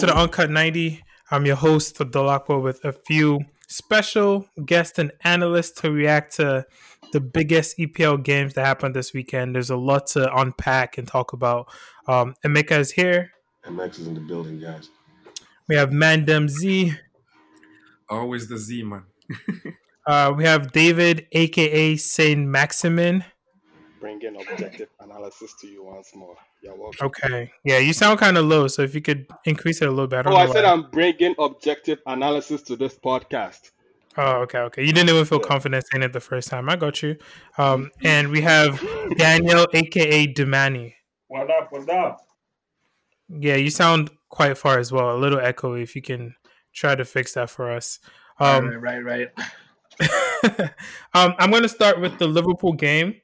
to the Uncut 90. I'm your host, for Dolakwa, with a few special guests and analysts to react to the biggest EPL games that happened this weekend. There's a lot to unpack and talk about. Um, Emeka is here. MX is in the building, guys. We have Mandem Z. Always the Z man. Uh, we have David, aka Saint Maximin. Bringing objective analysis to you once more. You're welcome. Okay, yeah, you sound kind of low, so if you could increase it a little bit. I Oh, I said why. I'm bringing objective analysis to this podcast. Oh, okay, okay. You didn't even feel Yeah. confident saying it the first time. I got you. Um, and we have Daniel, aka Demani. What up? What's up? Yeah, you sound quite far as well. A little echoey. If you can try to fix that for us. Um, right, right, right. um, I'm going to start with the Liverpool game.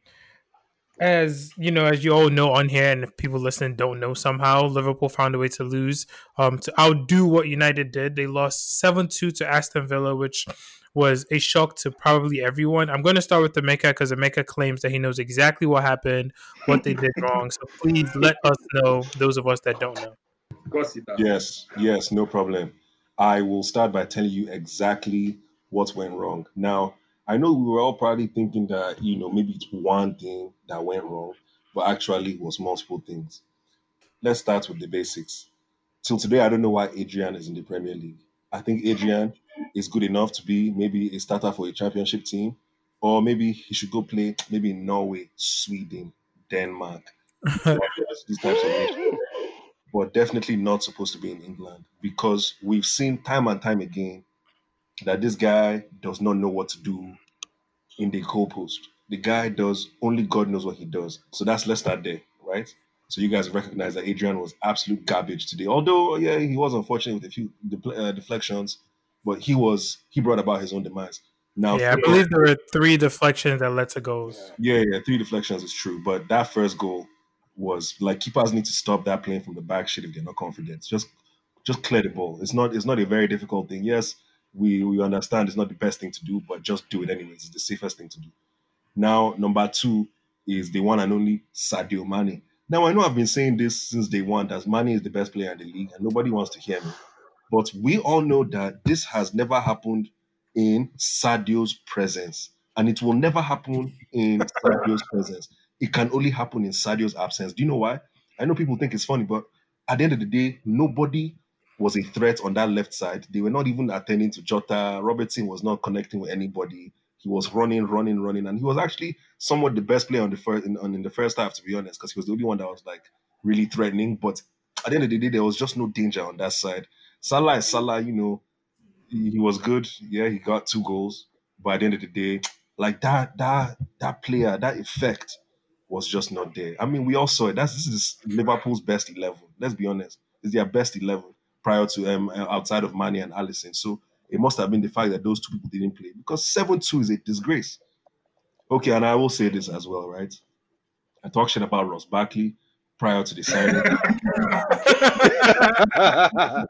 As you know, as you all know on here, and if people listening don't know somehow, Liverpool found a way to lose, um, to outdo what United did. They lost seven two to Aston Villa, which was a shock to probably everyone. I'm going to start with Emeka because Emeka claims that he knows exactly what happened, what they did wrong. So please let us know, those of us that don't know. Of course he does. Yes, yes, no problem. I will start by telling you exactly what went wrong. Now, I know we were all probably thinking that, you know, maybe it's one thing that went wrong, but actually it was multiple things. Let's start with the basics. Till today, I don't know why Adrian is in the Premier League. I think Adrian is good enough to be maybe a starter for a championship team, or maybe he should go play maybe in Norway, Sweden, Denmark. These types of nations but definitely not supposed to be in England because we've seen time and time again that this guy does not know what to do in the goalpost. The guy does only God knows what he does. So that's let's start there, right? So you guys recognize that Adrian was absolute garbage today. Although, yeah, he was unfortunate with a few de- uh, deflections, but he was he brought about his own demise. Now, Yeah, I believe there were three deflections that led to goals. yeah, yeah, three deflections is true, but that first goal was like keepers need to stop that playing from the back shit if they're not confident. Just just clear the ball. It's not it's not a very difficult thing. Yes, we we understand it's not the best thing to do, but just do it anyways. It's the safest thing to do. Now, number two is the one and only Sadio Mane. Now I know I've been saying this since day one that Mane is the best player in the league, and nobody wants to hear me. But we all know that this has never happened in Sadio's presence, and it will never happen in Sadio's presence. It can only happen in Sadio's absence. Do you know why? I know people think it's funny, but at the end of the day, nobody was a threat on that left side. They were not even attending to Jota. Robertson was not connecting with anybody. He was running, running, running, and he was actually somewhat the best player on the first in, on, in the first half, to be honest, because he was the only one that was like really threatening. But at the end of the day, there was just no danger on that side. Salah Salah, you know, he, he was good. Yeah, he got two goals, but at the end of the day, like that, that, that player, that effect was just not there. I mean, we all saw it. That's this is Liverpool's best eleven. Let's be honest, it's their best eleven prior to um outside of Mane and Alisson. So it must have been the fact that those two people didn't play because seven two is a disgrace. Okay, and I will say this as well, right? I talked shit about Ross Barkley prior to the signing.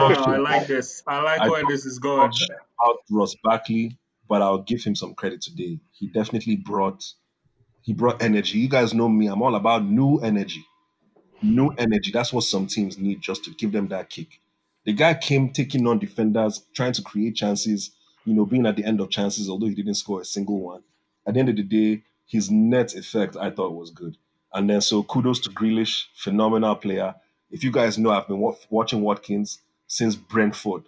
Oh, I like this. I like I where this is going. out Ross Barkley, but I'll give him some credit today. He definitely brought he brought energy. You guys know me. I'm all about new energy. New energy. That's what some teams need just to give them that kick. The guy came taking on defenders, trying to create chances, you know, being at the end of chances, although he didn't score a single one. At the end of the day, his net effect I thought was good. And then so kudos to Grealish, phenomenal player. If you guys know, I've been wa- watching Watkins since Brentford.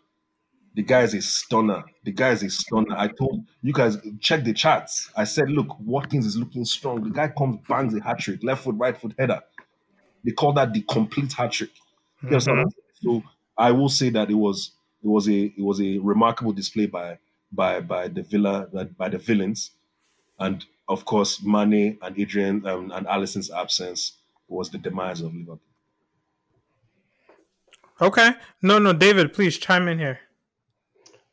The guy is a stunner. The guy is a stunner. I told you guys check the charts. I said, look, Watkins is looking strong. The guy comes, bangs a hat trick, left foot, right foot header. They call that the complete hat trick. You what mm-hmm. So I will say that it was it was a it was a remarkable display by by by the Villa by, by the villains, and of course Mane and Adrian um, and Alisson's absence was the demise of Liverpool. Okay. No, no, David, please chime in here.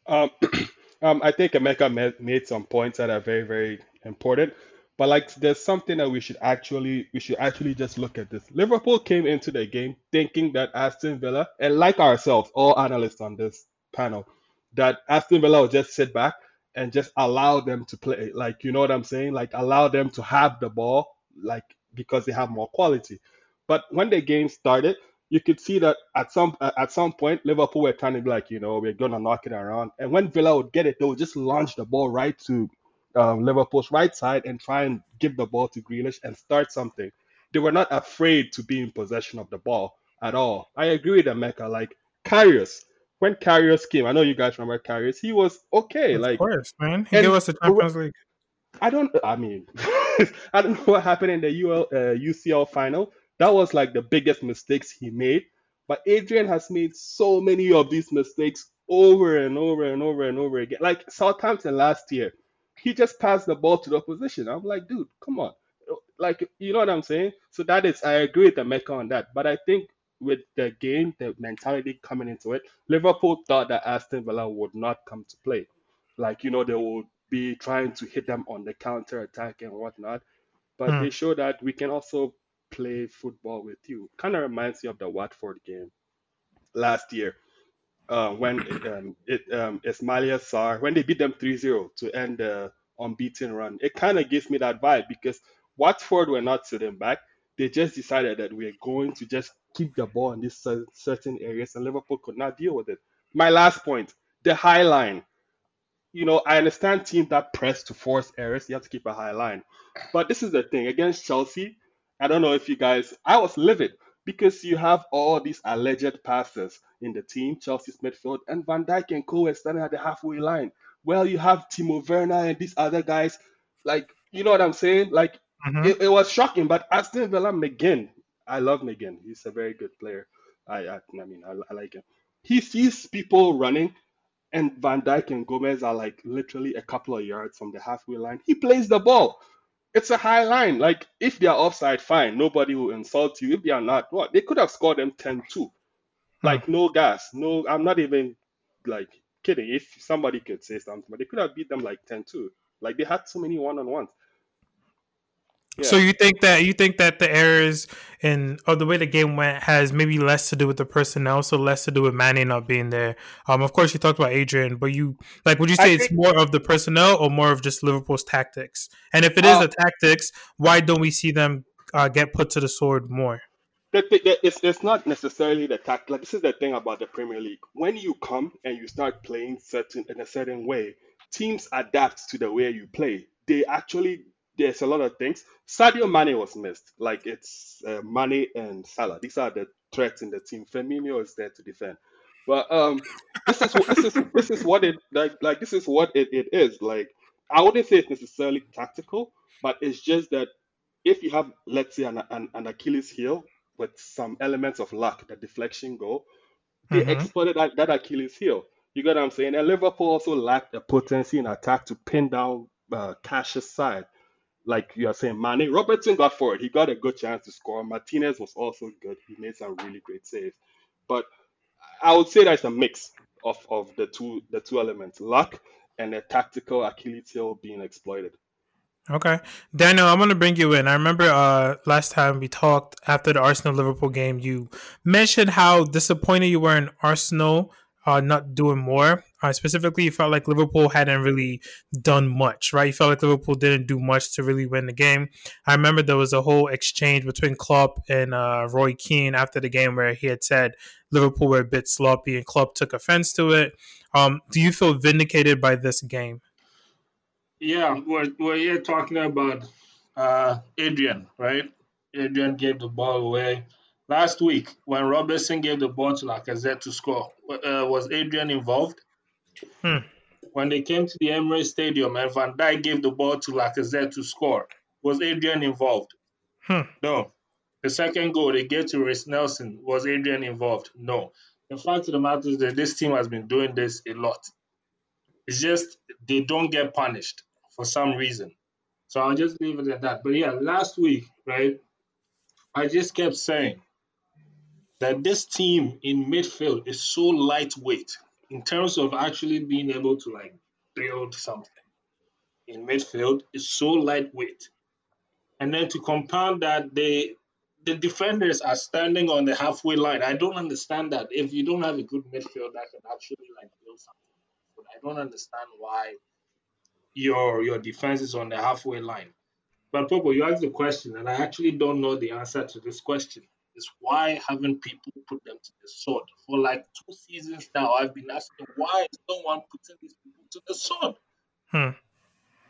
Um, um, I think Emeka made, made some points that are very, very important. But like, there's something that we should actually, we should actually just look at this. Liverpool came into the game thinking that Aston Villa, and like ourselves, all analysts on this panel, that Aston Villa would just sit back and just allow them to play. Like, you know what I'm saying? Like, allow them to have the ball, like because they have more quality. But when the game started, you could see that at some at some point Liverpool were trying to be like, you know, we're gonna knock it around. And when Villa would get it, they would just launch the ball right to um, Liverpool's right side and try and give the ball to Grealish and start something. They were not afraid to be in possession of the ball at all. I agree with Emeka. Like Karius, when Karius came, I know you guys remember Karius. He was okay. Of like course, man. He gave us the Champions League. I don't. I mean, I don't know what happened in the UL, uh, UCL final. That was like the biggest mistakes he made. But Adrian has made so many of these mistakes over and over and over and over again. Like Southampton last year, he just passed the ball to the opposition. I'm like, dude, come on. Like, you know what I'm saying? So that is, I agree with Emeka on that. But I think with the game, the mentality coming into it, Liverpool thought that Aston Villa would not come to play. Like, you know, they would be trying to hit them on the counter attack and whatnot. But Hmm. they show that we can also play football with you. Kind of reminds me of the Watford game last year uh, when it, um, it um, Ismaila Sarr, when they beat them 3-0 to end the unbeaten run. It kind of gives me that vibe because Watford were not sitting back. They just decided that we're going to just keep the ball in these certain areas, and Liverpool could not deal with it. My last point, the high line. You know, I understand teams that press to force errors. You have to keep a high line. But this is the thing against Chelsea. I don't know if you guys, I was livid because you have all these alleged passes in the team, Chelsea's midfield, and Van Dijk and Co. are standing at the halfway line. Well, you have Timo Werner and these other guys. Like, you know what I'm saying? Like, Mhm. it, it was shocking. But Aston Villa, McGinn, I love McGinn. He's a very good player. I, I, I mean, I, I like him. He sees people running, and Van Dijk and Gomez are like literally a couple of yards from the halfway line. He plays the ball. It's a high line. Like, if they are offside, fine. Nobody will insult you. If they are not, what? They could have scored them 10 2. Like, no gas. No, I'm not even like kidding. If somebody could say something, but they could have beat them like 10 2. Like, they had so many one on ones. So you think that you think that the errors and or the way the game went has maybe less to do with the personnel, so less to do with Mane not being there. Um, of course you talked about Adrian, but you like would you I say it's think- more of the personnel or more of just Liverpool's tactics? And if it is Uh, the tactics, why don't we see them uh, get put to the sword more? The, the, it's, it's not necessarily the tact. Like this is the thing about the Premier League. When you come and you start playing certain in a certain way, teams adapt to the way you play. They actually there's a lot of things. Sadio Mane was missed. Like it's uh, Mane and Salah. These are the threats in the team. Firmino is there to defend. But um, this is what this is this is what it like. Like this is what it, it is. Like I wouldn't say it's necessarily tactical, but it's just that if you have let's say an, an, an Achilles heel with some elements of luck, the deflection goal, they Mhm. exploited that, that Achilles heel. You get what I'm saying? And Liverpool also lacked the potency in attack to pin down uh, Cash's side. Like you are saying, Mane, Robertson got forward. He got a good chance to score. Martinez was also good. He made some really great saves. But I would say that's a mix of, of the two the two elements, luck and a tactical Achilles heel being exploited. Okay. Daniel, I'm going to bring you in. I remember uh, last time we talked after the Arsenal Liverpool game, you mentioned how disappointed you were in Arsenal uh, not doing more. Uh, specifically, you felt like Liverpool hadn't really done much, right? You felt like Liverpool didn't do much to really win the game. I remember there was a whole exchange between Klopp and uh, Roy Keane after the game where he had said Liverpool were a bit sloppy and Klopp took offense to it. Um, do you feel vindicated by this game? Yeah, we're, we're here talking about uh, Adrian, right? Adrian gave the ball away. Last week, when Robertson gave the ball to Lacazette to score, uh, was Adrian involved? Hmm. When they came to the Emirates Stadium and Van Dijk gave the ball to Lacazette to score, was Adrian involved? Hmm. No. The second goal they gave to Reiss Nelson, was Adrian involved? No. The fact of the matter is that this team has been doing this a lot. It's just they don't get punished for some reason. So I'll just leave it at that. But yeah, last week, right, I just kept saying that this team in midfield is so lightweight in terms of actually being able to like build something in midfield is so lightweight. And then to compound that, they the defenders are standing on the halfway line. I don't understand that. If you don't have a good midfield that can actually like build something, but I don't understand why your your defense is on the halfway line. But Popo, you asked the question, and I actually don't know the answer to this question. Is why haven't people put them to the sword? For like two seasons now, I've been asking why is no one putting these people to the sword? Hmm.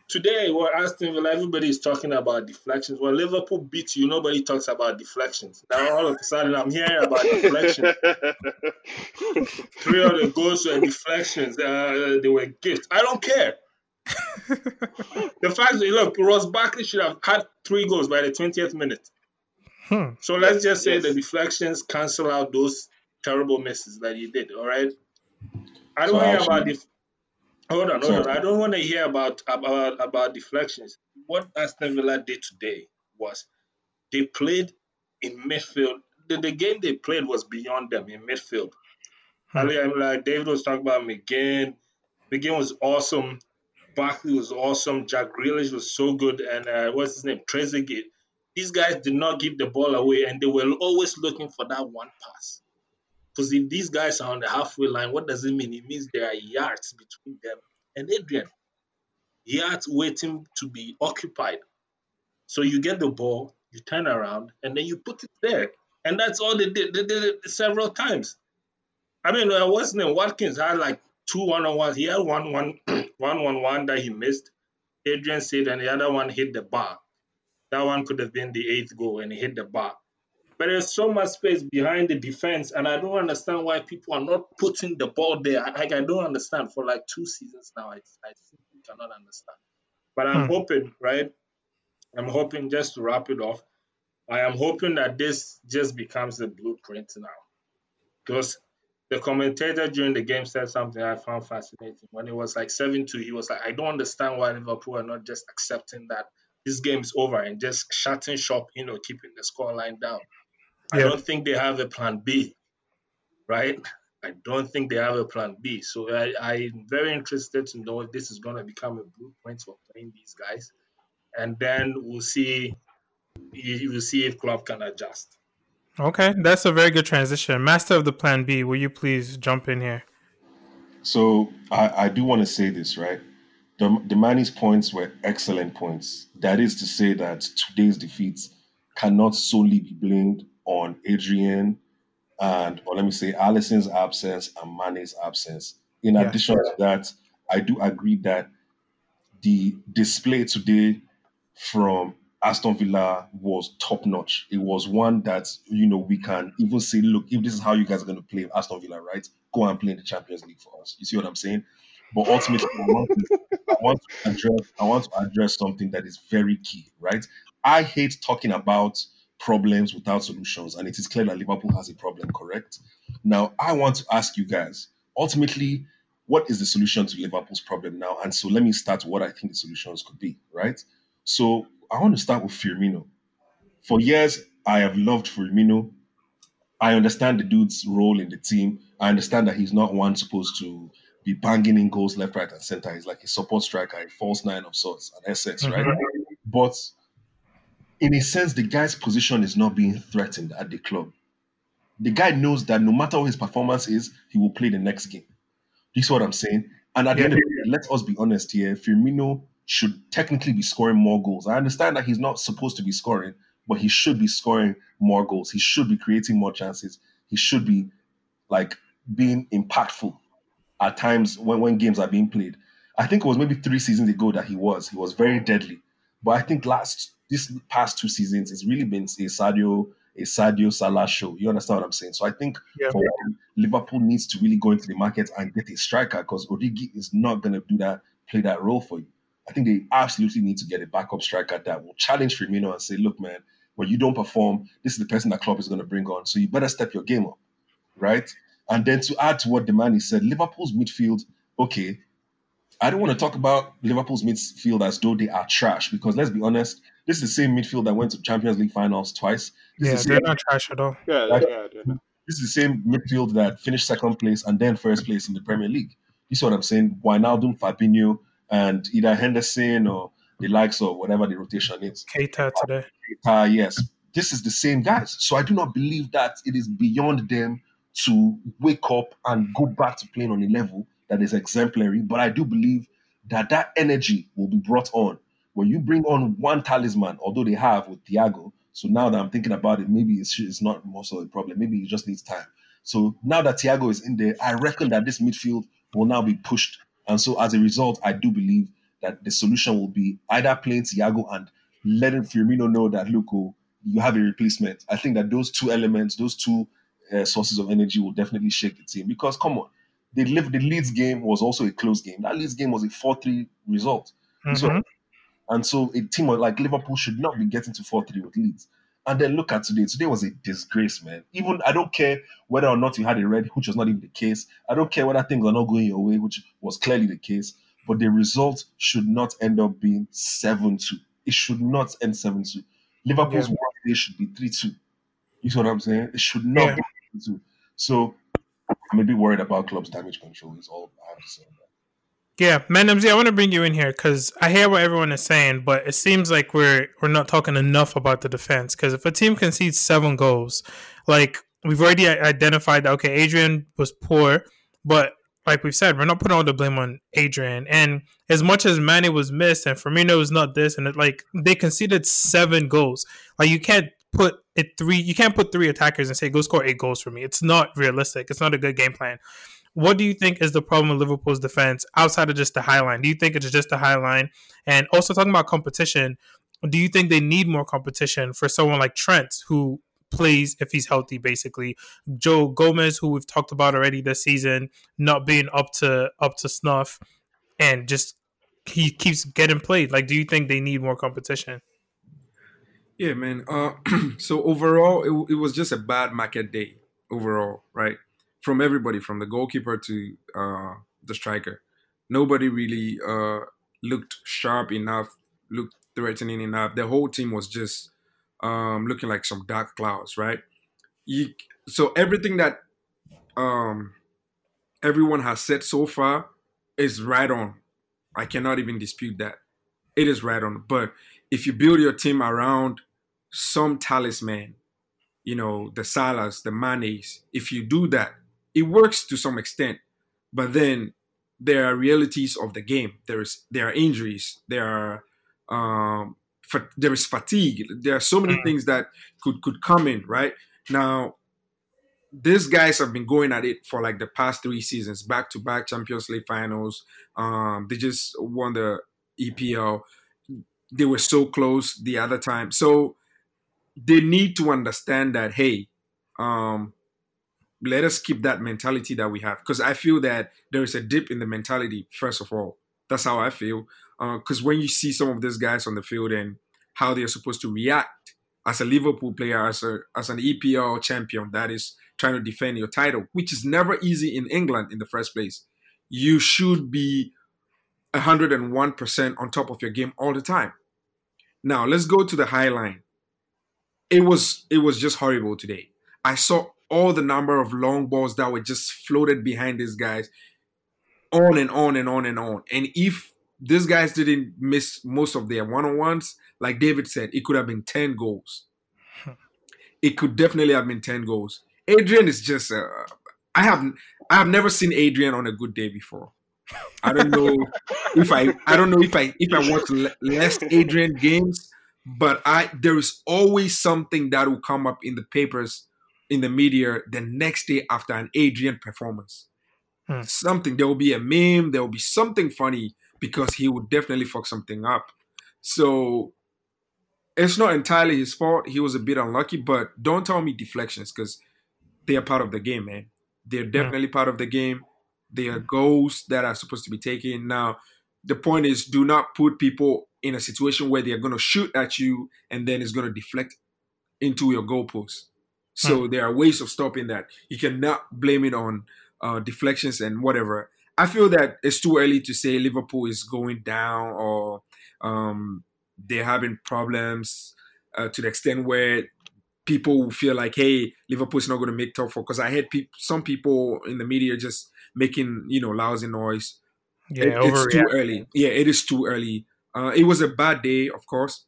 Today, we're asking, well, everybody is talking about deflections. Well, Liverpool beat you, nobody talks about deflections. Now, all of a sudden, I'm hearing about deflections. Three of the goals were deflections. Uh, they were gifts. I don't care. the fact that, look, Ross Barkley should have had three goals by the 20th minute. Hmm. So let's just say Yes. the deflections cancel out those terrible misses that he did, all right? I don't So hear about this. Hold on, hold on. Sorry. I don't want to hear about, about about deflections. What Aston Villa did today was they played in midfield. The, the game they played was beyond them in midfield. Hmm. I mean, like David was talking about McGinn. McGinn was awesome. Barkley was awesome. Jack Grealish was so good. And uh, what's his name? Trezeguet. These guys did not give the ball away, and they were always looking for that one pass. Because if these guys are on the halfway line, what does it mean? It means there are yards between them and Adrian. Yards waiting to be occupied. So you get the ball, you turn around, and then you put it there. And that's all they did. They did it several times. I mean, uh, what's his name? Watkins had like two one on ones. He had one one one one one that he missed. Adrian said, and the other one hit the bar. That one could have been the eighth goal, and he hit the bar. But there's so much space behind the defense, and I don't understand why people are not putting the ball there. Like I don't understand. For like two seasons now, I, I simply cannot understand. But I'm Hmm. hoping, right? I'm hoping just to wrap it off. I am hoping that this just becomes the blueprint now, because the commentator during the game said something I found fascinating. When it was like seven two, he was like, "I don't understand why Liverpool are not just accepting that this game is over and just shutting shop, you know, keeping the scoreline down." I don't think they have a plan B, right? I don't think they have a plan B. So I, I'm very interested to know if this is going to become a blueprint for playing these guys, and then we'll see. Will see if Klopp can adjust. Okay, that's a very good transition. Master of the Plan B, will you please jump in here? So I, I do want to say this, right? The, Demani's points were excellent points. That is to say that today's defeats cannot solely be blamed on Adrian and, or let me say, Alisson's absence and Mane's absence. In Yeah. addition to that, I do agree that the display today from Aston Villa was top notch. It was one that you know we can even say, look, if this is how you guys are going to play Aston Villa, right? Go and play in the Champions League for us. You see what I'm saying? But ultimately, I want to, I want to address, I want to address something that is very key, right? I hate talking about problems without solutions, and it is clear that Liverpool has a problem, correct? Now, I want to ask you guys, ultimately, what is the solution to Liverpool's problem now? And so let me start what I think the solutions could be, right? So I want to start with Firmino. For years, I have loved Firmino. I understand the dude's role in the team. I understand that he's not one supposed to be banging in goals left, right, and center. He's like a support striker, a false nine of sorts, an SS, right? Mm-hmm. But in a sense, the guy's position is not being threatened at the club. The guy knows that no matter what his performance is, he will play the next game. You see what I'm saying? And at the end of the day, let us be honest here. Firmino should technically be scoring more goals. I understand that he's not supposed to be scoring, but he should be scoring more goals. He should be creating more chances. He should be like being impactful at times when, when games are being played. I think it was maybe three seasons ago that he was. He was very deadly. But I think last this past two seasons, it's really been a Sadio, a Sadio Salah show. You understand what I'm saying? So I think Yeah. for one, Liverpool needs to really go into the market and get a striker because Origi is not going to do that, play that role for you. I think they absolutely need to get a backup striker that will challenge Firmino and say, look, man, when you don't perform, this is the person that Klopp is going to bring on. So you better step your game up, right? And then to add to what Demani said, Liverpool's midfield, okay, I don't want to talk about Liverpool's midfield as though they are trash because let's be honest, this is the same midfield that went to Champions League finals twice. This Yeah, is the they're same, not trash at all. Yeah, Like- yeah, yeah. this is the same midfield that finished second place and then first place in the Premier League. You see what I'm saying? Wijnaldum, Fabinho, and either Henderson or the likes of whatever the rotation is. Keita today. Uh, yes, this is the same guys. So I do not believe that it is beyond them to wake up and go back to playing on a level that is exemplary. But I do believe that that energy will be brought on when you bring on one talisman, although they have with Thiago, so now that I'm thinking about it, maybe it's, it's not most of the problem. Maybe it just needs time. So now that Thiago is in there, I reckon that this midfield will now be pushed. And so as a result, I do believe that the solution will be either playing Thiago and letting Firmino know that, look, oh, you have a replacement. I think that those two elements, those two uh, sources of energy will definitely shake the team. Because come on, the, the Leeds game was also a close game. That Leeds game was a 4 3 result. So Mhm. and so a team like Liverpool should not be getting to 4 3 with Leeds. And then look at today. Today was a disgrace, man. Even I don't care whether or not you had a red, which was not even the case. I don't care whether things are not going your way, which was clearly the case. But the result should not end up being 7 2. It should not end 7 2. Liverpool's one day should be 3 2. You see what I'm saying? It should not Yeah. be 3 2. So I'm a bit worried about Klopp's damage control, is all I have to say. Yeah, man, MZ, I want to bring you in here because I hear what everyone is saying, but it seems like we're we're not talking enough about the defense. Because if a team concedes seven goals, like we've already identified, that, okay, Adrian was poor, but like we've said, we're not putting all the blame on Adrian. And as much as Mane was missed and Firmino was not this, and it, like they conceded seven goals, like you can't put it three, you can't put three attackers and say go score eight goals for me. It's not realistic. It's not a good game plan. What do you think is the problem with Liverpool's defense outside of just the high line? Do you think it's just the high line? And also talking about competition, do you think they need more competition for someone like Trent, who plays if he's healthy, basically? Joe Gomez, who we've talked about already this season, not being up to up to snuff, and just he keeps getting played. Like, do you think they need more competition? Yeah, man. Uh, so overall, it, it was just a bad market day overall, right? From everybody, from the goalkeeper to uh, the striker, nobody really uh, looked sharp enough, looked threatening enough. The whole team was just um, looking like some dark clouds, right? You, so everything that um, everyone has said so far is right on. I cannot even dispute that. It is right on. But if you build your team around some talisman, you know, the Salahs, the Manes, if you do that, it works to some extent. But then there are realities of the game. There is there are injuries. There are um, fa- there is fatigue. There are so many Mm. things that could could come in. Right now, these guys have been going at it for like the past three seasons, back to back Champions League finals. Um, they just won the EPL. They were so close the other time. So they need to understand that, hey, um, let us keep that mentality that we have. Because I feel that there is a dip in the mentality, first of all. That's how I feel. Uh, because when you see some of these guys on the field and how they're supposed to react as a Liverpool player, as a as an EPL champion that is trying to defend your title, which is never easy in England in the first place. You should be 101% on top of your game all the time. Now, let's go to the high line. It was it was just horrible today. I saw all the number of long balls that were just floated behind these guys on and on and on and on. And if these guys didn't miss most of their one-on-ones, like David said, it could have been 10 goals. It could definitely have been 10 goals. Adrian is just uh, I have I have never seen Adrian on a good day before. I don't know if I I don't know if I if I watch le- less Adrian games, but I there is always something that will come up in the papers in the media the next day after an Adrian performance. Hmm. Something there will be a meme, there will be something funny because he would definitely fuck something up. So it's not entirely his fault. He was a bit unlucky, but don't tell me deflections because they are part of the game, man. They're definitely part of the game. They are goals that are supposed to be taken. Now, the point is do not put people in a situation where they're going to shoot at you and then it's going to deflect into your goalpost. So there are ways of stopping that. You cannot blame it on uh, deflections and whatever. I feel that it's too early to say Liverpool is going down or um, they're having problems uh, to the extent where people feel like, hey, Liverpool's not going to make top four. Because I heard peop some people in the media just making you know lousy noise. Yeah, It- it's too early. Yeah, it is too early. Uh, it was a bad day, of course.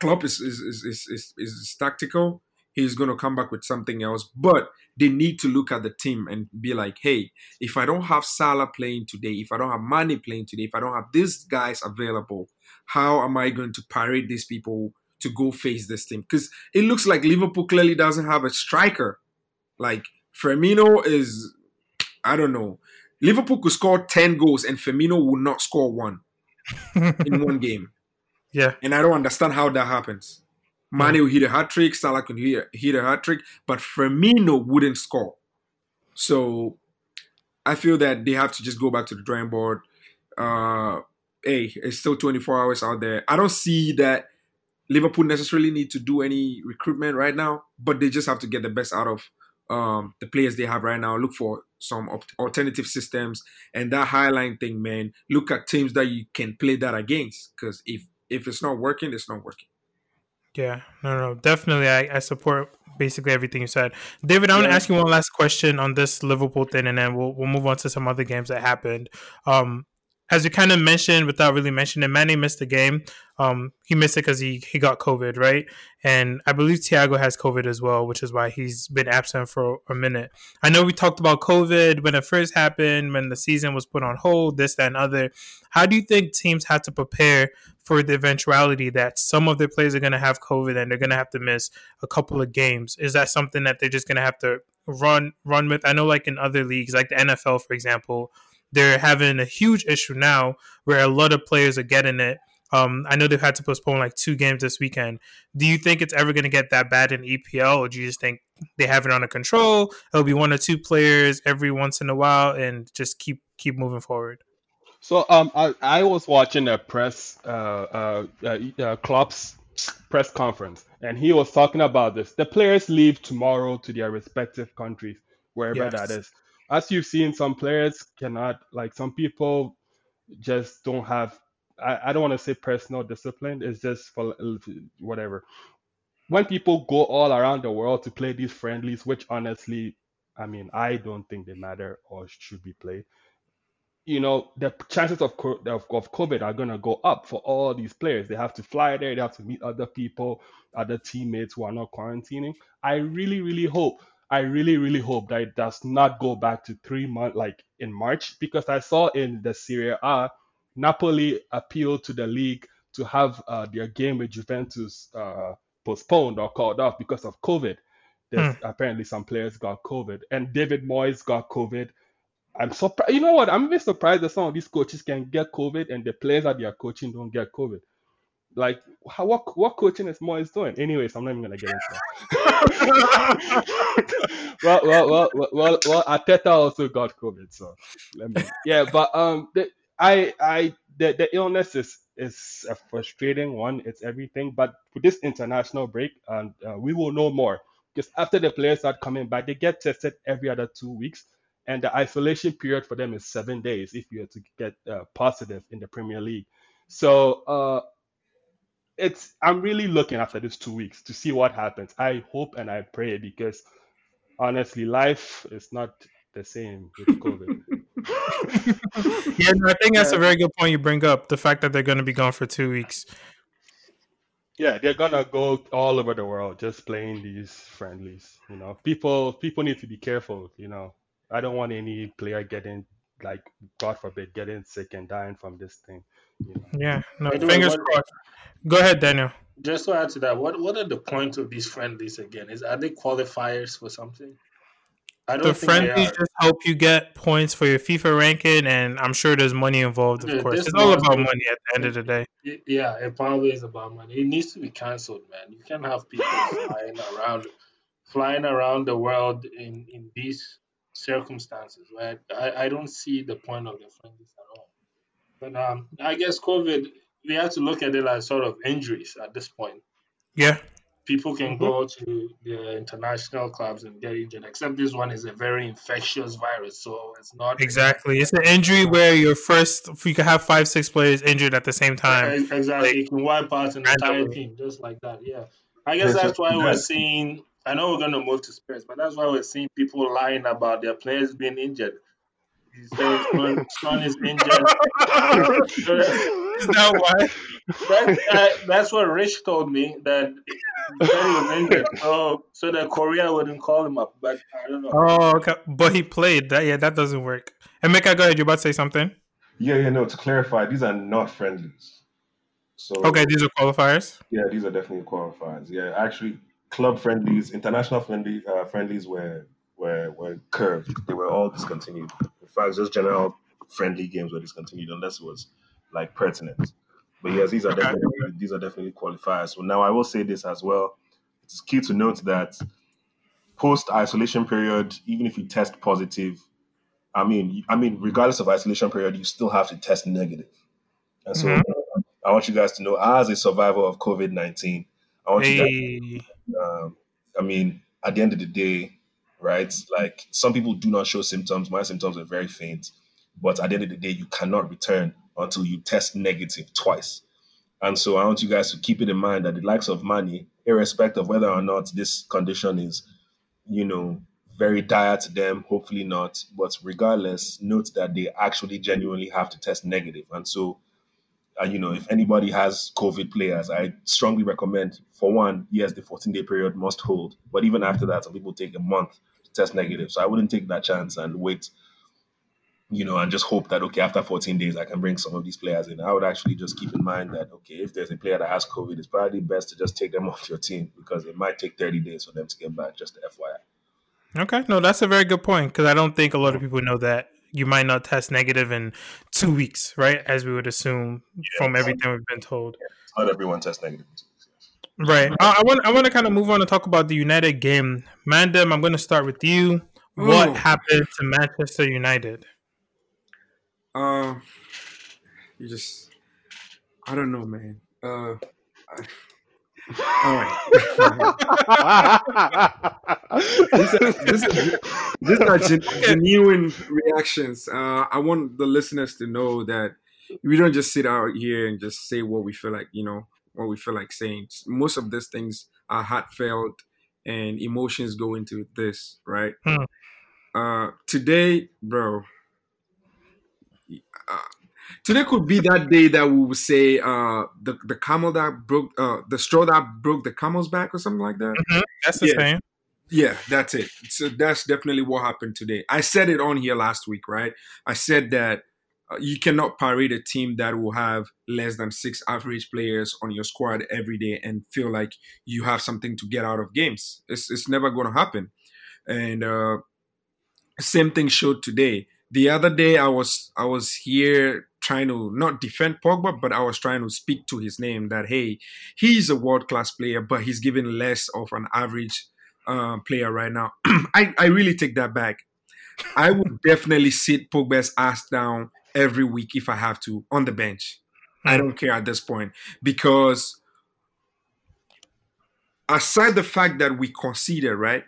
Klopp is is is is, is, is tactical. He's going to come back with something else. But they need to look at the team and be like, hey, if I don't have Salah playing today, if I don't have Mane playing today, if I don't have these guys available, how am I going to parade these people to go face this team? Because it looks like Liverpool clearly doesn't have a striker. Like Firmino is, I don't know. Liverpool could score 10 goals and Firmino will not score one in one game. Yeah. And I don't understand how that happens. Mane will hit a hat trick, Salah can hit, hit a hat trick, but Firmino wouldn't score. So I feel that they have to just go back to the drawing board. Uh, hey, it's still 24 hours out there. I don't see that Liverpool necessarily need to do any recruitment right now, but they just have to get the best out of um, the players they have right now. Look for some alternative systems and that highline thing, man. Look at teams that you can play that against, because if if it's not working, it's not working. Yeah, no, no, definitely. I, I support basically everything you said. David, I want to ask you one last question on this Liverpool thing, and then we'll we'll move on to some other games that happened. Um, as you kind of mentioned without really mentioning, Mane missed the game. Um, he missed it because he, he got COVID, right? And I believe Thiago has COVID as well, which is why he's been absent for a minute. I know we talked about COVID when it first happened, when the season was put on hold, this, that, and other. How do you think teams have to prepare for the eventuality that some of their players are going to have COVID and they're going to have to miss a couple of games? Is that something that they're just going to have to run run with? I know, like in other leagues, like the NFL, for example, they're having a huge issue now where a lot of players are getting it. Um, I know they've had to postpone like two games this weekend. Do you think it's ever going to get that bad in EPL, or do you just think they have it under control? It'll be one or two players every once in a while, and just keep keep moving forward. So um, I, I was watching a press uh, uh, uh, uh Klopp's press conference, and he was talking about this. The players leave tomorrow to their respective countries, wherever yes. that is as you've seen, some players cannot like some people just don't have. I, I don't want to say personal discipline. It's just for whatever. When people go all around the world to play these friendlies, which honestly, I mean, I don't think they matter or should be played you know, the chances of, of, of COVID are going to go up for all these players. They have to fly there, they have to meet other people, other teammates who are not quarantining. I really, really hope I really, really hope that it does not go back to three months like in March because I saw in the Serie A, Napoli appealed to the league to have uh, their game with Juventus uh, postponed or called off because of COVID. There's hmm. apparently some players got COVID, and David Moyes got COVID. I'm surprised. You know what? I'm even surprised that some of these coaches can get COVID, and the players that they are coaching don't get COVID. Like, how, what what coaching is Moyes doing? Anyways, I'm not even gonna get into that. well, well, well, well, well, well, Arteta also got COVID, so let me. Yeah, but um, the, I, I, the, the illness is is a frustrating one. It's everything, but with this international break, and uh, we will know more because after the players start coming back, they get tested every other two weeks, and the isolation period for them is seven days if you are to get uh, positive in the Premier League. So uh, it's I'm really looking after these two weeks to see what happens. I hope and I pray because honestly, life is not the same with COVID. yeah, no, I think that's a very good point you bring up. The fact that they're going to be gone for two weeks. Yeah, they're gonna go all over the world just playing these friendlies. You know, people people need to be careful. You know, I don't want any player getting like God forbid getting sick and dying from this thing. Yeah, no, fingers crossed. Go ahead, Daniel. Just to add to that, what what are the points of these friendlies again? Is are they qualifiers for something? I don't the friendlies just help you get points for your FIFA ranking, and I'm sure there's money involved. Of yeah, course, it's all about money at the end of the day. Yeah, it probably is about money. It needs to be cancelled, man. You can't have people flying around, flying around the world in in these circumstances, right? I, I don't see the point of the friendlies at all. But um, I guess COVID we have to look at it as sort of injuries at this point. Yeah. People can mm-hmm. go to the international clubs and get injured, except this one is a very infectious virus, so it's not exactly. It's an injury where your first you can have five, six players injured at the same time. Exactly, like, you can wipe out an entire team just like that. Yeah, I guess that's why we're seeing. I know we're going to move to Spurs, but that's why we're seeing people lying about their players being injured He his Son, Son is injured. Is that why? That, uh, that's what Rich told me that he said he was injured. So, so that Korea wouldn't call him up. But I don't know. Oh, okay. But he played. That yeah, that doesn't work. Emeka, go ahead. You about to say something? Yeah, yeah, no. To clarify, these are not friendlies. So Okay, these are qualifiers. yeah, these are definitely qualifiers. Yeah, actually, club friendlies, international friendly uh, friendlies were were were curved. They were all discontinued. Fact, just general friendly games were discontinued unless it was like pertinent. But yes, these are Okay. definitely these are definitely qualifiers. So now I will say this as well. It's key to note that post isolation period, even if you test positive, I mean, I mean, regardless of isolation period, you still have to test negative. And so, Mhm. I want you guys to know, as a survivor of COVID nineteen, I want you guys Hey, um, I mean, at the end of the day, right? Like some people do not show symptoms. My symptoms are very faint, but at the end of the day, you cannot return until you test negative twice. And so I want you guys to keep it in mind that the likes of Mane, irrespective of whether or not this condition is, you know, very dire to them, hopefully not. But regardless, note that they actually genuinely have to test negative. And so uh, you know, if anybody has COVID players, I strongly recommend, for one, yes, the 14 day period must hold. But even after that, some people take a month test negative. So I wouldn't take that chance and wait, you know, and just hope that, okay, after 14 days, I can bring some of these players in. I would actually just keep in mind that, okay, if there's a player that has COVID, it's probably best to just take them off your team because it might take 30 days for them to get back, just FYI. Okay, no, that's a very good point because I don't think a lot of people know that you might not test negative in two weeks, right? As we would assume from everything we've been told. Not everyone tests negative. Right. I, I want. I want to kind of move on and talk about the United game. Mandem, I'm going to start with you. What Ooh. happened to Manchester United? Uh, you just, I don't know, man. Uh, I, all right. this, is, this, is, these are genuine reactions. Uh, I want the listeners to know that we don't just sit out here and just say what we feel like, you know, what we feel like saying. Most of these things are heartfelt and emotions go into this, right? Hmm. Uh, today, bro, uh, today could be that day that we will say uh, the the camel that broke uh, the straw that broke the camel's back or something like that. That's the Yeah. same. Yeah, that's it. So that's definitely what happened today. I said it on here last week, right? I said that you cannot parade a team that will have less than six average players on your squad every day and feel like you have something to get out of games. It's it's never going to happen. And uh, same thing showed today. The other day, I was I was here trying to not defend Pogba, but I was trying to speak to his name that hey, he's a world class player, but he's given less of an average uh, player right now. I, I really take that back. I would definitely sit Pogba's ass down every week if I have to on the bench. I hmm. don't care at this point because aside the fact that we conceded, right?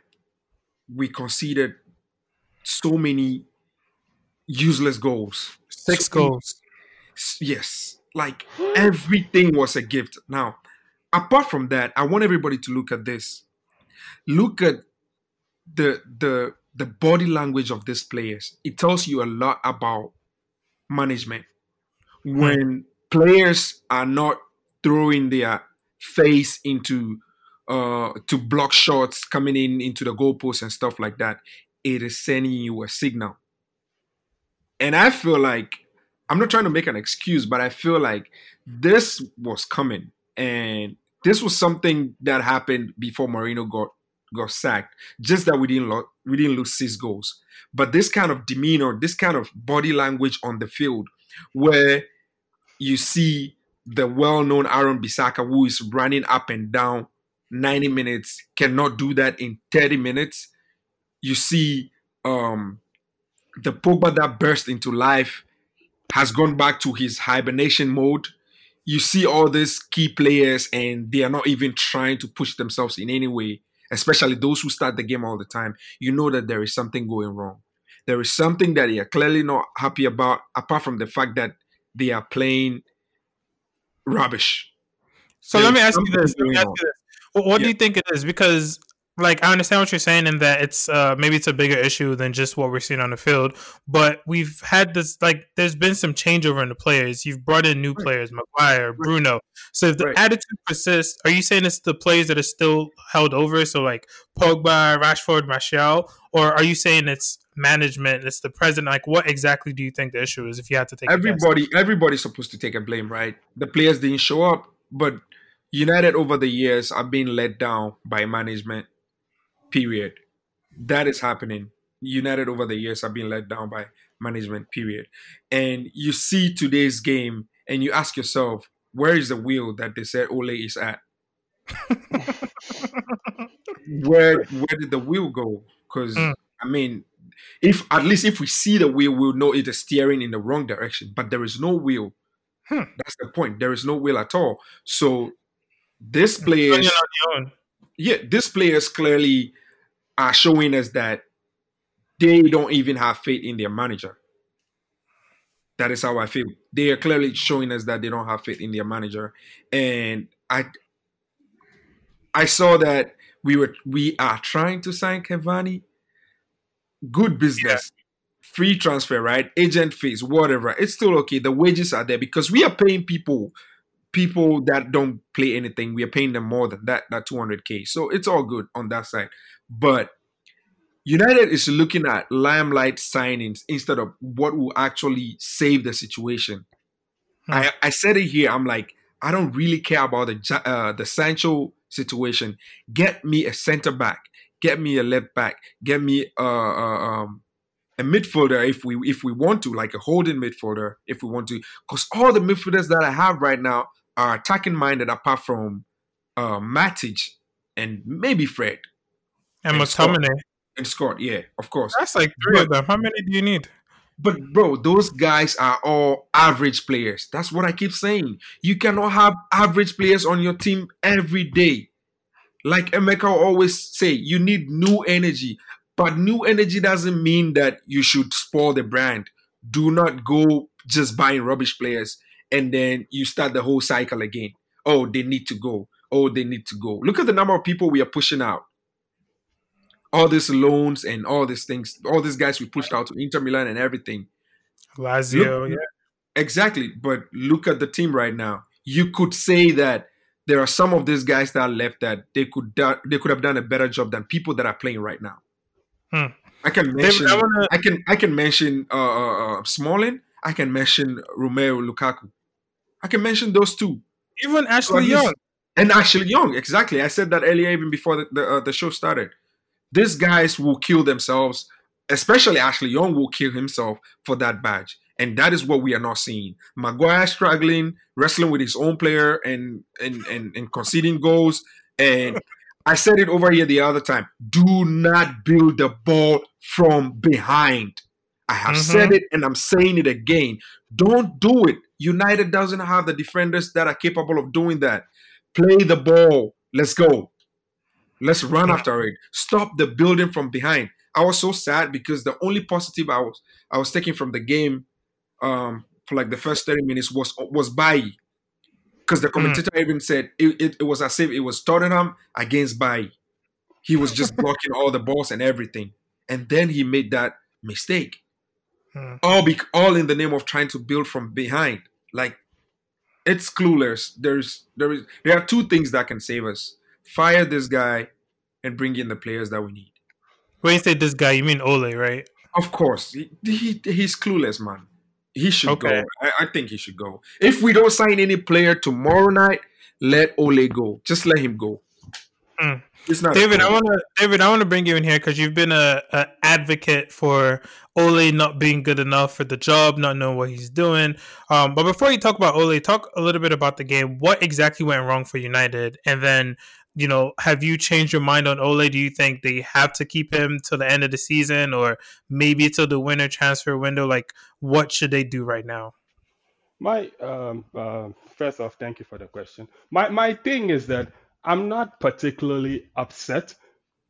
We conceded so many useless goals. Six So- goals. S- Yes, like everything was a gift. Now, apart from that, I want everybody to look at this. Look at the the the body language of these players. It tells you a lot about management. When players are not throwing their face into uh to block shots coming in into the goalpost and stuff like that, it is sending you a signal. And I feel like I'm not trying to make an excuse, but I feel like this was coming, and this was something that happened before Mourinho got got sacked. Just that we didn't lo- we didn't lose six goals, but this kind of demeanor, this kind of body language on the field, where you see the well-known Aaron Bissaka who is running up and down 90 minutes cannot do that in 30 minutes. You see um, the Pogba that burst into life has gone back to his hibernation mode. You see all these key players, and they are not even trying to push themselves in any way, especially those who start the game all the time. You know that there is something going wrong. There is something that they are clearly not happy about, apart from the fact that they are playing rubbish. So let me ask you this. Let me ask you this. What, what do you think it is? Because like I understand what you're saying in that it's uh maybe it's a bigger issue than just what we're seeing on the field, but we've had this like there's been some changeover in the players. You've brought in new Right. players, Maguire, Bruno. So if the Right. attitude persists, are you saying it's the players that are still held over? So like Pogba, Rashford, Martial, or are you saying it's management, it's the president? Like what exactly do you think the issue is if you had to take a everybody everybody's supposed to take a blame, right? The players didn't show up, but United over the years are being let down by management. Period. That is happening. United over the years have been let down by management. Period. And you see today's game, and you ask yourself, where is the wheel that they said Ole is at? where where did the wheel go? Because Mm. I mean, if at least if we see the wheel, we'll know it is steering in the wrong direction. But there is no wheel. Hmm. That's the point. There is no wheel at all. So this You're players, on your own. yeah, these players clearly are showing us that they don't even have faith in their manager. That is how I feel. They are clearly showing us that they don't have faith in their manager, and I, I saw that we were we are trying to sign Cavani. Good business, free transfer, right? Agent fees, whatever. It's still okay. The wages are there because we are paying people, people that don't play anything. We are paying them more than that, that 200k. So it's all good on that side. But United is looking at limelight signings instead of what will actually save the situation. Hmm. I, I said it here. I'm like, I don't really care about the uh, the Sancho situation. Get me a center back. Get me a left back. Get me uh, uh, um, a midfielder if we if we want to, like a holding midfielder if we want to. Because all the midfielders that I have right now are attacking minded, apart from uh, Matic and maybe Fred And And Scott. McTominay. and Scott. Yeah, of course. That's like three of them. How many do you need? But bro, those guys are all average players. That's what I keep saying. You cannot have average players on your team every day. Like Emeka always say, you need new energy. But new energy doesn't mean that you should spoil the brand. Do not go just buying rubbish players and then you start the whole cycle again. Oh, they need to go. Oh, they need to go. Look at the number of people we are pushing out. All these loans and all these things, all these guys we pushed out to Inter Milan and everything. Lazio, Look- yeah. Exactly. But look at the team right now. You could say that there are some of these guys that are left that they could do, they could have done a better job than people that are playing right now. Hmm. I can David, mention I wanna I can I can mention uh, uh, uh, Smalling. I can mention Romelu Lukaku. I can mention those two. even Ashley least- Young. and Ashley Young. Exactly. I said that earlier, even before the the, uh, the show started. These guys will kill themselves. Especially Ashley Young will kill himself for that badge, and that is what we are not seeing. Maguire struggling, wrestling with his own player, and and and, and conceding goals. And I said it over here the other time. Do not build the ball from behind. I have Mhm. said it and I'm saying it again. Don't do it. United doesn't have the defenders that are capable of doing that. Play the ball. Let's go. Let's run Yeah. after it. Stop the building from behind. I was so sad because the only positive I was I was taking from the game um, for like the first 30 minutes was was Bailly. Because the commentator even said it, it, it was as if it was Tottenham against Bailly. He was just blocking all the balls and everything. And then he made that mistake. Hmm. All be, all in the name of trying to build from behind. Like it's clueless. There's there is there are two things that can save us. Fire this guy and bring in the players that we need. When you say this guy, you mean Ole, right? Of course, he, he he's clueless, man. He should Okay. go. I, I think he should go. If we don't sign any player tomorrow night, let Ole go. Just let him go. It's not David, I want to David, I want to bring you in here because you've been a, a advocate for Ole not being good enough for the job, not knowing what he's doing. Um, but before you talk about Ole, talk a little bit about the game. What exactly went wrong for United, and then you know, have you changed your mind on Ole? Do you think they have to keep him till the end of the season, or maybe till the winter transfer window? Like, what should they do right now? My um, uh, first off, thank you for the question. My my thing is that I'm not particularly upset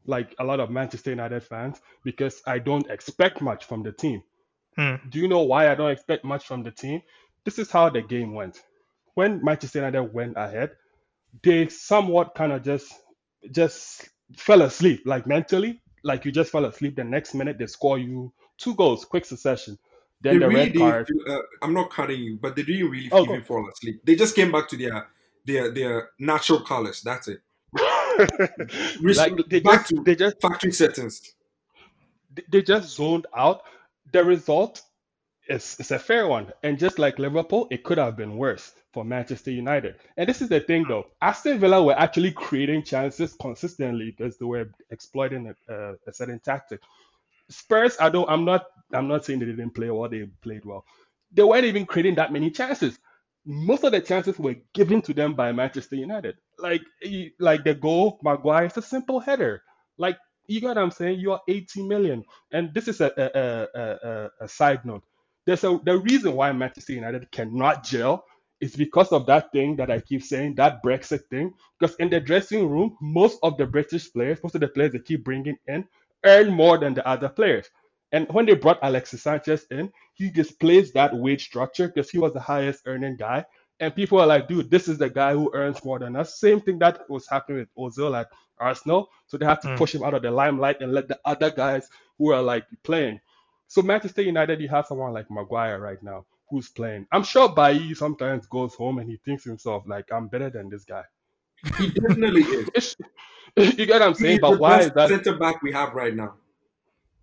like a lot of Manchester United fans because I don't expect much from the team. Hmm. Do you know why I don't expect much from the team? This is how the game went. When Manchester United went ahead, they somewhat kind of just just fell asleep, like mentally, like you just fell asleep. The next minute they score you two goals, quick succession. Then They the really red card. feel, uh, I'm not cutting you, but they didn't really Oh, even fall asleep. They just came back to their their their natural colors. That's it. Like they back just to they just factory settings. they just zoned out. The result is, is a fair one. And just like Liverpool, it could have been worse for Manchester United. And this is the thing though. Aston Villa were actually creating chances consistently because they were exploiting a, a, a certain tactic. Spurs, don't I'm not I'm not saying they didn't play well, they played well. They weren't even creating that many chances. Most of the chances were given to them by Manchester United. Like like the goal, Maguire, it's a simple header. Like you got what I'm saying? You are 80 million. And this is a, a, a- a side note. There's a the reason why Manchester United cannot gel is because of that thing that I keep saying, that Brexit thing. Because in the dressing room, most of the British players, most of the players they keep bringing in, earn more than the other players. And when they brought Alexis Sanchez in, he displays that wage structure because he was the highest earning guy. And people are like, dude, this is the guy who earns more than us. Same thing that was happening with Ozil at Arsenal. So they have to Mm. push him out of the limelight and let the other guys who are like playing. So Manchester United, you have someone like Maguire right now who's playing. I'm sure Bailly sometimes goes home and he thinks to himself, like, I'm better than this guy. He definitely is. you get what I'm saying? He's But the why best is that? center back we have right now.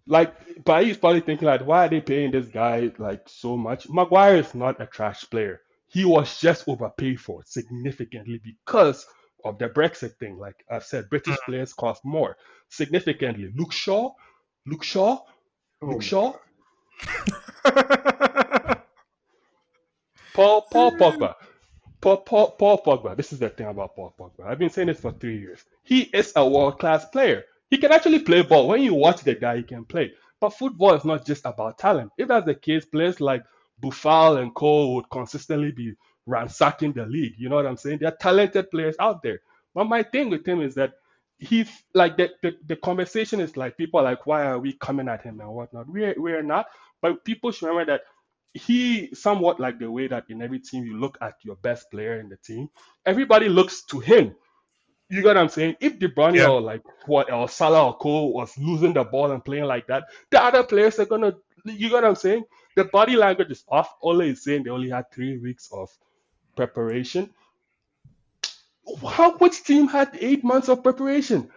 like Bailly's probably thinking like, why are they paying this guy like so much? Maguire is not a trash player. He was just overpaid for significantly because of the Brexit thing. Like I said, British mm. players cost more significantly. Luke Shaw, Luke Shaw, Oh Luke my Shaw, Paul Paul Pogba. Paul, Paul, Paul Pogba. This is the thing about Paul Pogba. I've been saying this for three years. He is a world class player. He can actually play ball. When you watch the guy, he can play. But football is not just about talent. If that's the case, players like Buffal and Cole would consistently be ransacking the league. You know what I'm saying? There are talented players out there. But my thing with him is that he's like the, the, the conversation is like people are like, why are we coming at him and whatnot? We're we're not. But people should remember that he somewhat like the way that in every team you look at your best player in the team, everybody looks to him. You got what I'm saying? If De Bruyne Yeah. or like what or Salah or Cole was losing the ball and playing like that, the other players are gonna you got what I'm saying? The body language is off. Ole is saying they only had three weeks of preparation. How which team had eight months of preparation?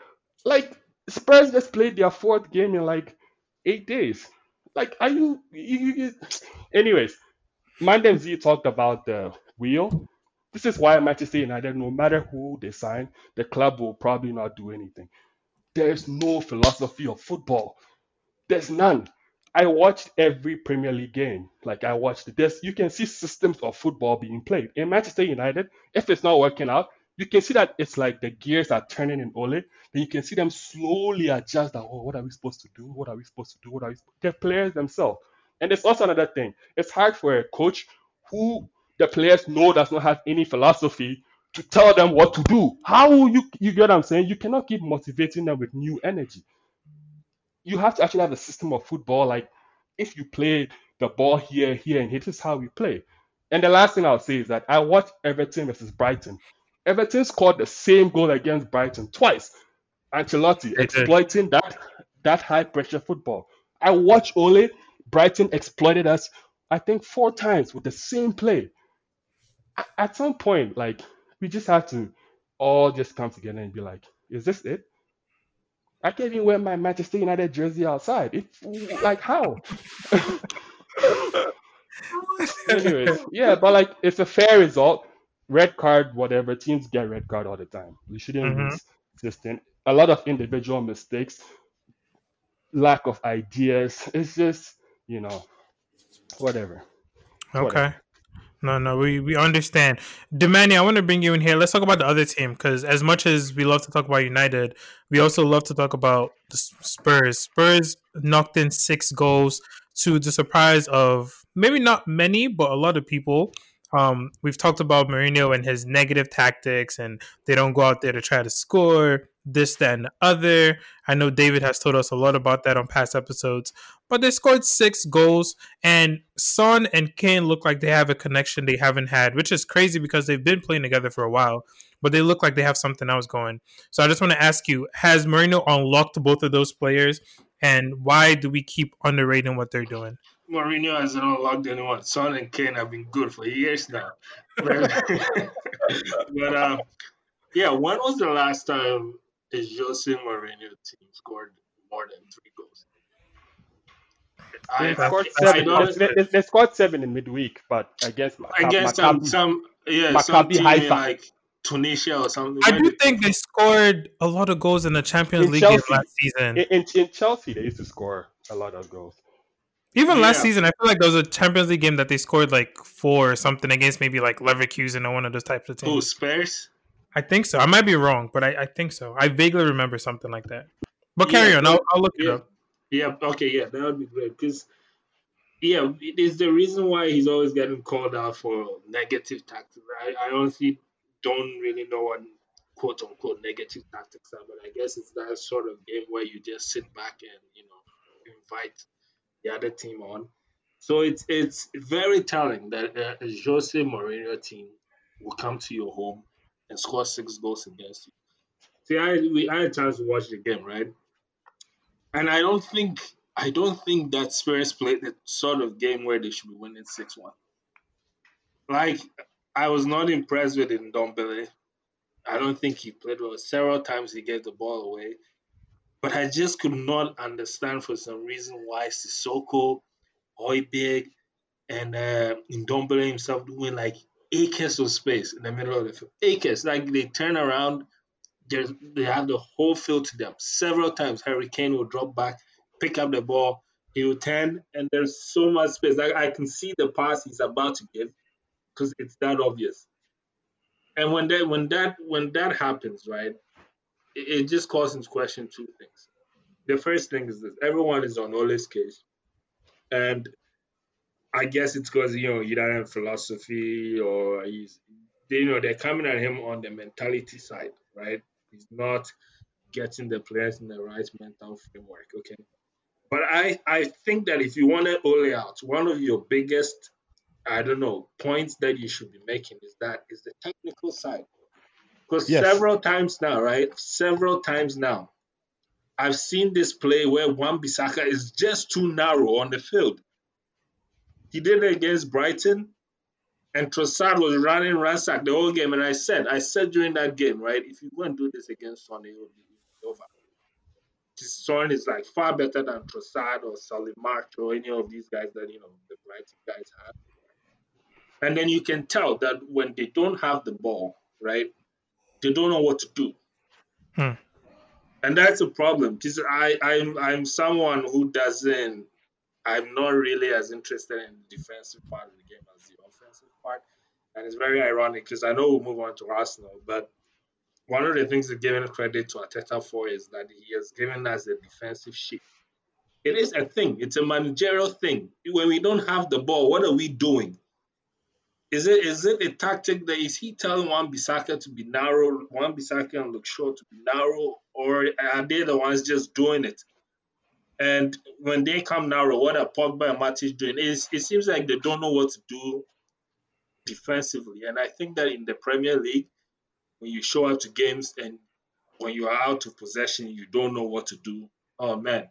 Like Spurs just played their fourth game in like eight days. Like, are you? you, you anyways, Mandem Z talked about the wheel. This is why Manchester United, no matter who they sign, the club will probably not do anything. There's no philosophy of football. There's none. I watched every Premier League game. Like I watched this. You can see systems of football being played. In Manchester United, if it's not working out, you can see that it's like the gears are turning in Ole. Then you can see them slowly adjust that, oh, what are we supposed to do? What are we supposed to do? What are we sp-" the players themselves. And it's also another thing. It's hard for a coach who the players know does not have any philosophy to tell them what to do. How will you you get what I'm saying? You cannot keep motivating them with new energy. You have to actually have a system of football. Like if you play the ball here, here, and here, this is how we play. And the last thing I'll say is that I watched Everton versus Brighton. Everton scored the same goal against Brighton twice. Ancelotti exploiting that that high pressure football. I watched Ole. Brighton exploited us, I think, four times with the same play. At some point, like we just have to all just come together and be like, "Is this it?" I can't even wear my Manchester United jersey outside. It's like how? Anyways, yeah, but like it's a fair result. Red card, whatever. Teams get red card all the time. We shouldn't Mhm. lose this thing. A lot of individual mistakes, lack of ideas. It's just you know, whatever. Okay. Whatever. No, no, we, we understand. Demani, I want to bring you in here. Let's talk about the other team because as much as we love to talk about United, we also love to talk about the Spurs. Spurs knocked in six goals to the surprise of maybe not many, but a lot of people. Um, we've talked about Mourinho and his negative tactics, and they don't go out there to try to score this, that, and the other. I know David has told us a lot about that on past episodes, but they scored six goals, and Son and Kane look like they have a connection they haven't had, which is crazy because they've been playing together for a while. but they look like they have something else going. So I just want to ask you: Has Mourinho unlocked both of those players, and why do we keep underrating what they're doing? Mourinho hasn't unlocked anyone. Son and Kane have been good for years now. But, but uh, yeah, when was the last time a Jose Mourinho team scored more than three goals? They I, scored I, I seven. don't, They, they- they scored seven in midweek, but against Maccabi, against some Maccabi- some yeah some Maccabi team in Haifa. like Tunisia or something. I When do did- think they scored a lot of goals in the Champions In League Chelsea. last season. in, in, in Chelsea, they used to score a lot of goals. Even last Yeah. season, I feel like there was a Champions League game that they scored like four or something against maybe like Leverkusen or one of those types of teams. Spurs? I think so. I might be wrong, but I, I think so. I vaguely remember something like that. But Yeah, carry on. I'll, I'll look it yeah. up. Yeah, okay, yeah, that would be great because yeah, it is the reason why he's always getting called out for negative tactics. I, I honestly don't really know what quote unquote negative tactics are, but I guess it's that sort of game where you just sit back and you know invite the other team on. So it's it's very telling that uh, a Jose Mourinho team will come to your home and score six goals against you. See, I we I had a chance to watch the game, right? And I don't think I don't think that Spurs played the sort of game where they should be winning six one. Like I was not impressed with Ndombele. I don't think he played well. Several times he gave the ball away. But I just could not understand for some reason why Sissoko, Højbjerg, and uh, Ndombele himself doing like acres of space in the middle of the field. Acres. Like they turn around, they have the whole field to them. Several times Hurricane will drop back, pick up the ball, he will turn, and there's so much space. Like I can see the pass he's about to give because it's that obvious. And when that when that when that happens, right, it, it just calls into question two things. The first thing is this: everyone is on Ole's case, and I guess it's because you know have philosophy or he's you know they're coming at him on the mentality side, right? He's not getting the players in the right mental framework. Okay, but I I think that if you want to Ole out, one of your biggest I don't know points that you should be making is that is the technical side. Because Yes. several times now, right? Several times now, I've seen this play where Wan Bissaka is just too narrow on the field. He did it against Brighton, and Trossard was running ransack the whole game. And I said, I said during that game, right, if you go and do this against Son, it will be over. Son is like far better than Trossard or Solly March or any of these guys that you know the Brighton guys have. And then you can tell that when they don't have the ball, right, they don't know what to do. Hmm. And that's a problem because I, I'm I'm someone who doesn't I'm not really as interested in the defensive part of the game as the offensive part. And it's very ironic because I know we'll move on to Arsenal, but one of the things that giving credit to Arteta for is that he has given us a defensive shift. It is a thing. It's a managerial thing. When we don't have the ball, what are we doing? Is it is it a tactic that is he telling Wan Bissaka to be narrow, Wan Bissaka and Shaw to be narrow, or are they the ones just doing it? And when they come narrow, what are Pogba and Matic doing? It's, it seems like they don't know what to do defensively. And I think that in the Premier League, when you show up to games and when you are out of possession, you don't know what to do. Oh man,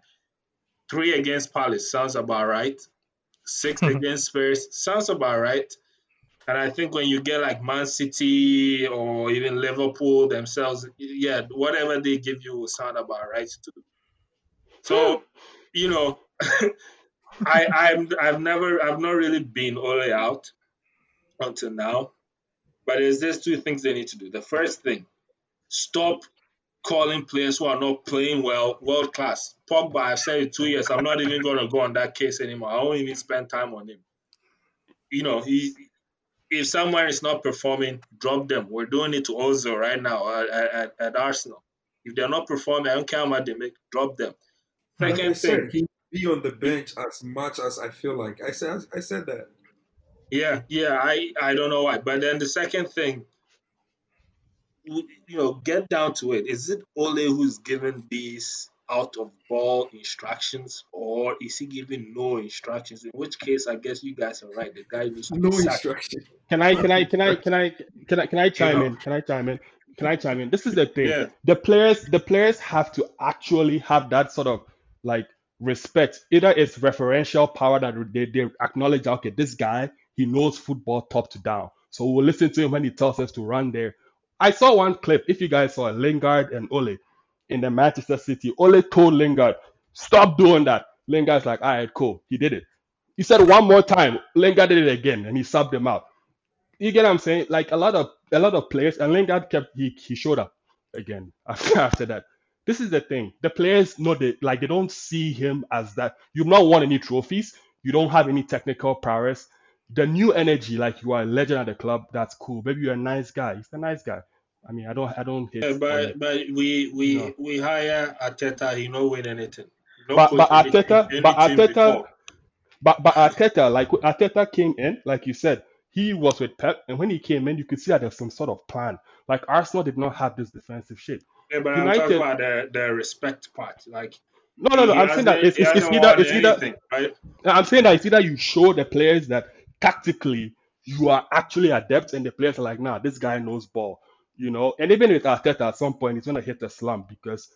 three against Palace sounds about right. Six against Spurs sounds about right. And I think when you get like Man City or even Liverpool themselves, yeah, whatever they give you will sound about right too. So, hmm. you know, I I'm I've never I've not really been all out until now. But there's just two things they need to do. The first thing, stop calling players who are not playing well world class. Pogba, I've said it two years. I'm not even going to go on that case anymore. I won't even spend time on him. You know, he if someone is not performing, drop them. We're doing it to Ozil right now at, at, at Arsenal. If they're not performing, I don't care how much they make, drop them. Like I Second said, thing, he be on the bench as much as I feel like. I said I said that. Yeah, yeah, I I don't know why. But then the second thing, you you know, get down to it. Is it Ole who's given these out of ball instructions, or is he giving no instructions? In which case, I guess you guys are right. The guy needs to No be sacked. instruction. Can I can I can I can I can I can I chime know. in? Can I chime in? can I chime in? This is the thing. Yeah. The players, the players have to actually have that sort of like respect. Either it's referential power that they, they acknowledge, okay, this guy, he knows football top to down. So we'll listen to him when he tells us to run there. I saw one clip, if you guys saw it, Lingard and Ole in the Manchester City. Ole told Lingard, stop doing that. Lingard's like, all right, cool. He did it. He said one more time. Lingard did it again, and he subbed him out. You get what I'm saying? Like a lot of a lot of players, and Lingard kept he, he showed up again after, after that. This is the thing. The players know they like they don't see him as that. You've not won any trophies. You don't have any technical prowess. The new energy, like you are a legend at the club, that's cool. Maybe you're a nice guy. He's a nice guy. I mean, I don't I don't hate. Yeah, but but we we No. we hire Arteta. He no win anything. No But but anything- Arteta, but before. but but Arteta, like Arteta came in, like you said, he was with Pep, and when he came in, you could see that there's some sort of plan. Like Arsenal did not have this defensive shit. Yeah, but I'm talking about the the respect part. Like No, no, no. I'm saying that it's, it's, it's either it's either anything, right? I'm saying that it's either you show the players that tactically you are actually adept, and the players are like, nah, this guy knows ball, you know. And even with Arteta, at some point, he's gonna hit the slump because,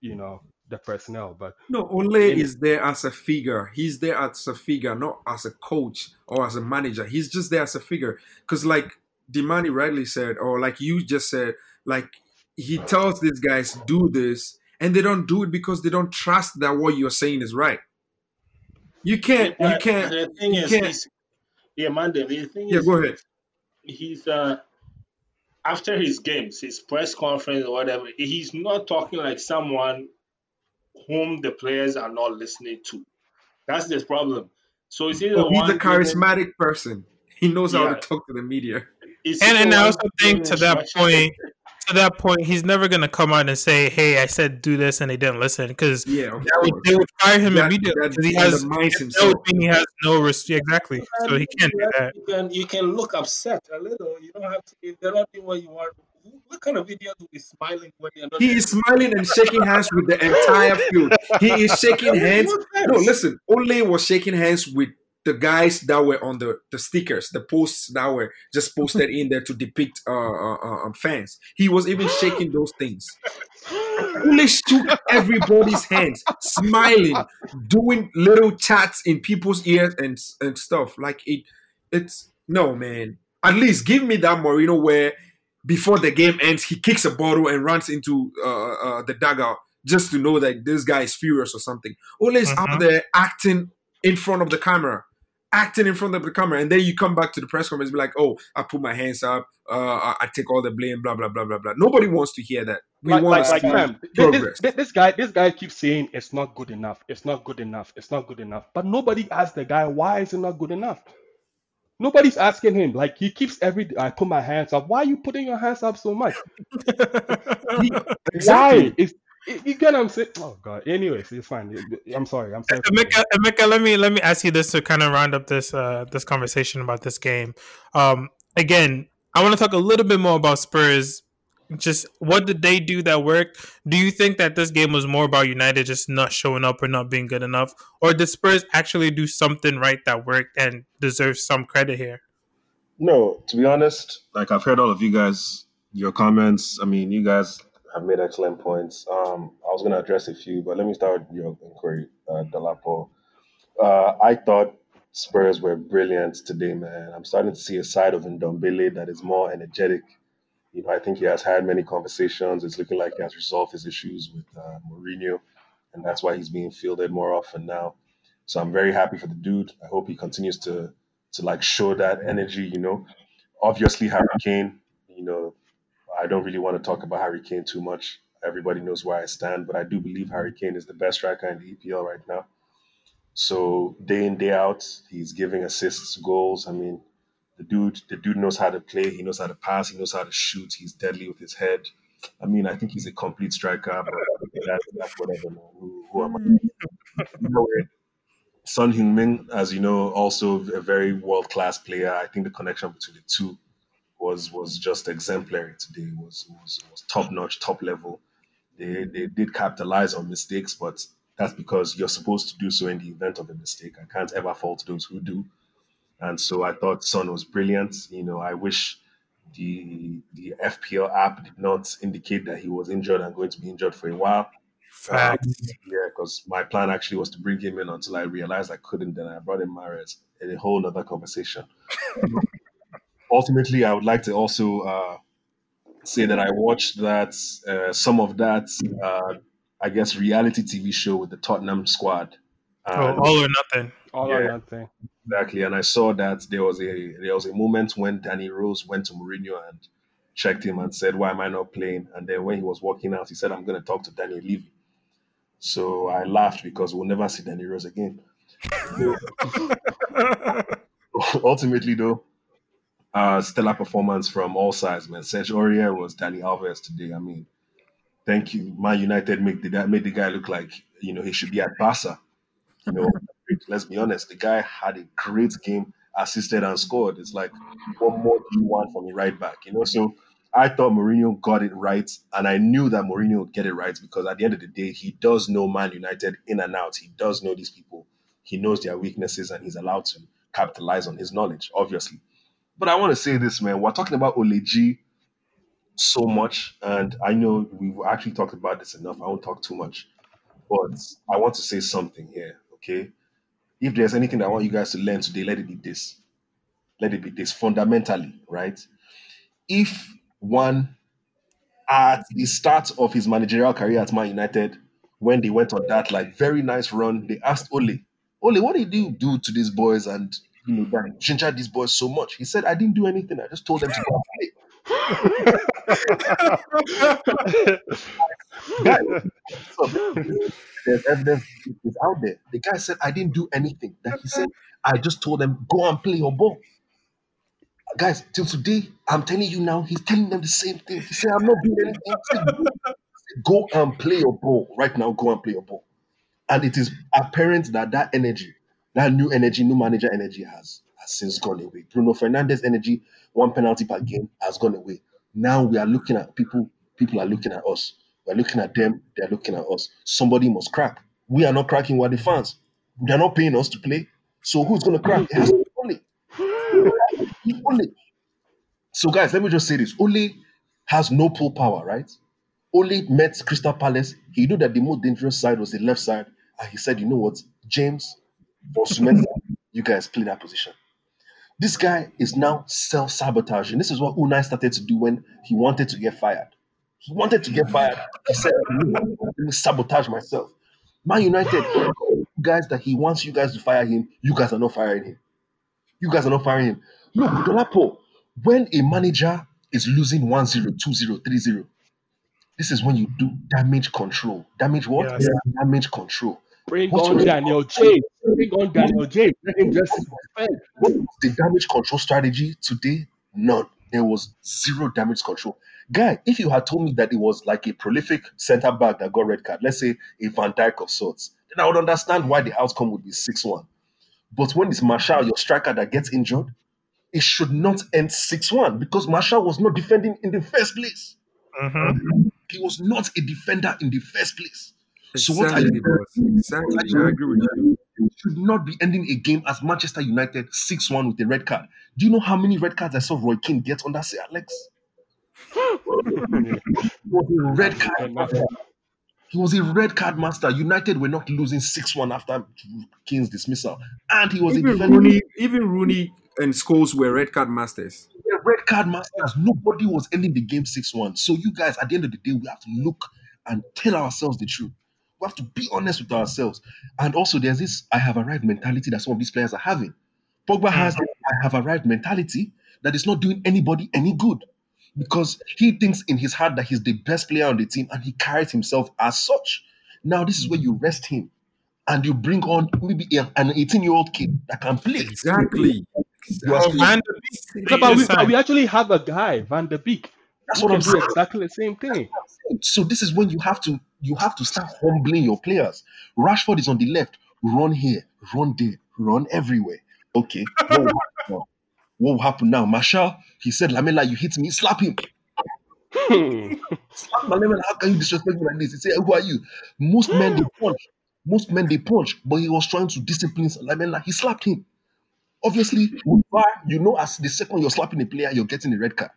you know, the personnel. But No, Ole In- is there as a figure. He's there as a figure, not as a coach or as a manager. He's just there as a figure. Because, like Demani rightly said, or like you just said, like he tells these guys, do this, and they don't do it because they don't trust that what you're saying is right. You can't, you can't, The thing you is, can't- yeah, man. The the thing yeah, is, go ahead. he's uh after his games, his press conference or whatever, he's not talking like someone whom the players are not listening to. That's the problem. So it's either Oh, he's a one giving- charismatic person. He knows how to talk to the media. it's And either and I also think to that point, to that point, he's never gonna come out and say, "Hey, I said do this," and they didn't listen because Yeah, of that would, they would fire him That- immediately that because he has undermines that would mean he has no respect. Exactly, so he can't do that. You can you can look upset a little. You don't have to. If they're not doing what you want, what kind of idiot will be smiling when you're not? He is smiling and shaking hands with the entire field. He is shaking hands. No, listen. Ole was shaking hands with the guys that were on the, the stickers, the posts that were just posted in there to depict uh, uh, uh, um, fans. He was even shaking those things. Ole took everybody's hands, smiling, doing little chats in people's ears and and stuff. Like it, it's no man. At least give me that Mourinho where before the game ends, he kicks a bottle and runs into uh, uh, the dugout just to know that this guy is furious or something. Ole is Mhm. out there acting in front of the camera, acting in front of the camera, and then you come back to the press conference and be like, "Oh, I put my hands up, uh, I, I take all the blame, blah blah blah blah blah." Nobody wants to hear that. We like, want like, to like see progress. this, this guy, this guy keeps saying it's not good enough. It's not good enough. It's not good enough. But nobody asks the guy why is it not good enough. Nobody's asking him. Like he keeps every. I put my hands up. Why are you putting your hands up so much? Exactly. Why? It- you get what I'm saying? Oh god. Anyways, it's fine. I'm sorry. I'm sorry. for- Emeka, Emeka, let me let me ask you this to kind of round up this uh this conversation about this game. Um, again, I want to talk a little bit more about Spurs. Just what did they do that worked? Do you think that this game was more about United just not showing up or not being good enough, or did Spurs actually do something right that worked and deserves some credit here? No, to be honest, like I've heard all of you guys, your comments. I mean, you guys have made excellent points. Um, I was going to address a few, but let me start with your inquiry, uh, Dolapo. Uh, I thought Spurs were brilliant today, man. I'm starting to see a side of Ndombele that is more energetic. You know, I think he has had many conversations. It's looking like he has resolved his issues with uh, Mourinho, and that's why he's being fielded more often now. So I'm very happy for the dude. I hope he continues to to like show that energy. You know, obviously Harry Kane. You know, I don't really want to talk about Harry Kane too much. Everybody knows where I stand, but I do believe Harry Kane is the best striker in the EPL right now. So day in day out, he's giving assists, goals. I mean, the dude, the dude knows how to play. He knows how to pass. He knows how to shoot. He's deadly with his head. I mean, I think he's a complete striker. But that's, that's whatever. Man. Who, who am I? Son Heung-min, as you know, also a very world-class player. I think the connection between the two was was just exemplary today. It was was, was top-notch, top level. They they did capitalize on mistakes, but that's because you're supposed to do so in the event of a mistake. I can't ever fault those who do. And so I thought Son was brilliant. You know, I wish the the FPL app did not indicate that he was injured and going to be injured for a while. Facts. Um, yeah, because my plan actually was to bring him in until I realized I couldn't. Then I brought in Mahrez in a whole other conversation. Ultimately, I would like to also uh, say that I watched that uh, some of that, uh, I guess, reality TV show with the Tottenham squad. Oh, all or nothing. All or nothing. Exactly, and I saw that there was a there was a moment when Danny Rose went to Mourinho and checked him and said, "Why am I not playing?" And then when he was walking out, he said, "I'm going to talk to Danny Levy." So I laughed because we'll never see Danny Rose again. Ultimately, though, uh, stellar performance from all sides, man. Serge Aurier was Dani Alves today. I mean, thank you, Man United make the made the guy look like you know he should be at Barca. You know, let's be honest, the guy had a great game, assisted and scored. It's like, what more do you want from a right back? You know, so I thought Mourinho got it right, and I knew that Mourinho would get it right because at the end of the day, he does know Man United in and out. He does know these people. He knows their weaknesses, and he's allowed to capitalize on his knowledge, obviously. But I want to say this, man. We're talking about Oleji so much, and I know we've actually talked about this enough. I won't talk too much, but I want to say something here, okay? If there's anything that I want you guys to learn today, let it be this. Let it be this fundamentally, right? If one at the start of his managerial career at Man United, when they went on that like very nice run, they asked Ole, Ole, what did you do to these boys and you know that ginger these boys so much? He said, I didn't do anything. I just told them to go and play. Guy, there's evidence is out there. The guy said, I didn't do anything. That he said, I just told them, go and play your ball. Guys, till today, I'm telling you now, he's telling them the same thing. He said, I'm not doing anything. Said, go, go and play your ball. Right now, go and play your ball. And it is apparent that that energy, that new energy, new manager energy has, has since gone away. Bruno Fernandes energy, one penalty per game, has gone away. Now we are looking at people, people are looking at us. We're looking at them, they're looking at us. Somebody must crack. We are not cracking, we're the fans. They're not paying us to play. So who's going to crack? It has to be. So, guys, let me just say this Ole has no pull power, right? Ole met Crystal Palace. He knew that the most dangerous side was the left side. And he said, you know what? James, for Sumenta, you guys play that position. This guy is now self sabotaging. This is what Unai started to do when he wanted to get fired. He wanted to get fired. He said, let me sabotage myself. Man United, guys that he wants you guys to fire him, you guys are not firing him. You guys are not firing him. Look, Dolapo, when a manager is losing 1 0, 2 0, 3 0, this is when you do damage control. Damage what? Yes. Damage control. Bring What's on Daniel James. Bring on Daniel James. Let him just spend. What was the damage control strategy today? None. There was zero damage control. Guy, if you had told me that it was like a prolific centre back that got red card, let's say a Van Dijk of sorts, then I would understand why the outcome would be 6 1. But when it's Martial, your striker, that gets injured, it should not end 6 1 because Martial was not defending in the first place. Mhm. He was not a defender in the first place. So what are Exactly, you boss. Exactly. I agree with you. You should not be ending a game as Manchester United 6 1 with a red card. Do you know how many red cards I saw Roy Keane get under Sir Alex? He was a red card master. He was a red card master. United were not losing 6 1 after Kane's dismissal. And he was a Even defender. Rooney, even Rooney and Scholes were red card masters. They're red card masters. Nobody was ending the game 6 1. So, you guys, at the end of the day, we have to look and tell ourselves the truth. We have to be honest with ourselves. And also, there's this I have arrived mentality that some of these players are having. Pogba has the I have arrived mentality that is not doing anybody any good because he thinks in his heart that he's the best player on the team and he carries himself as such. Now, this is where you rest him and you bring on maybe an 18 year old kid that can play. Exactly. Exactly. Van Beek, No, but we, just we actually have a guy, Van der Beek. That's what I'm do saying. exactly the same thing. So this is when you have to you have to start humbling your players. Rashford is on the left, run here, run there, run everywhere. Okay, what will happen now? What will happen now? Martial, he said, Lamela, you hit me, slap him. Hmm. Slap Lamela, how can you disrespect me like this? He said, Who are you? Most men they hmm. punch, most men they punch, but he was trying to discipline Lamela. He slapped him. Obviously, you know, as the second you're slapping a player, you're getting a red card.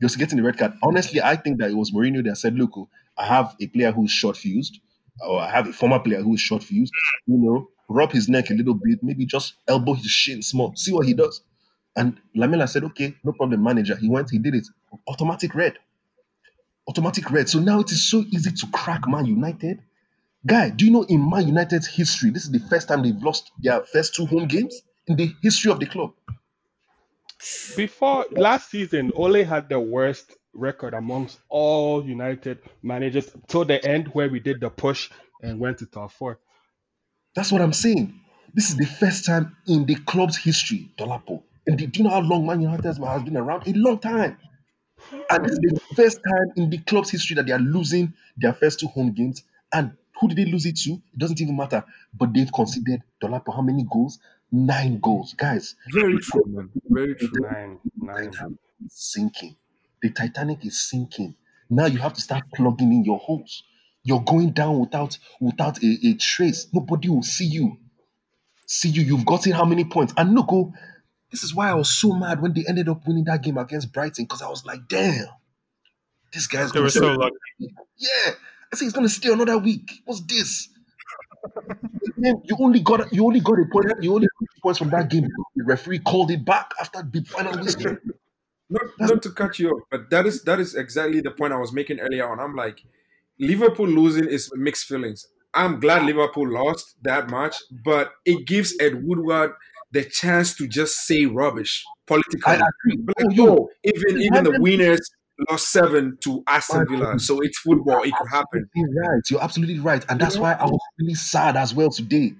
You're getting a red card. Honestly, I think that it was Mourinho that said, "Look, oh, I have a player who's short fused, or I have a former player who is short fused. You know, rub his neck a little bit, maybe just elbow his shin small, see what he does." And Lamela said, "Okay, no problem, manager." He went, he did it, automatic red, automatic red. So now it is so easy to crack Man United. Guy, do you know in Man United's history, this is the first time they've lost their first two home games in the history of the club. Before last season, Ole had the worst record amongst all United managers till the end where we did the push and went to top four. That's what I'm saying. This is the first time in the club's history, Dolapo. And do you know how long Man United has been around? A long time. And this is the first time in the club's history that they are losing their first two home games. And who did they lose it to? It doesn't even matter. But they've conceded Dolapo how many goals? Nine goals. Guys, Very true, man. Very true. Nine, nine. Titanic sinking. The Titanic is sinking. Now you have to start plugging in your holes. You're going down without without a, a trace. Nobody will see you. See you. You've gotten how many points? And look, oh, this is why I was so mad when they ended up winning that game against Brighton because I was like, damn, this guy's They gonna were so lucky. Yeah, I think he's gonna stay another week. What's this? You only got you only got a point. You only got points from that game. The referee called it back after the final whistle. Not, not to cut you off, but that is that is exactly the point I was making earlier on. I'm like, Liverpool losing is mixed feelings. I'm glad Liverpool lost that much, but it gives Ed Woodward the chance to just say rubbish politically. I agree. But like, yo, even even the winners lost seven to Aston Villa, so it's football. It could happen. right. You're absolutely right, and that's why I was really sad as well today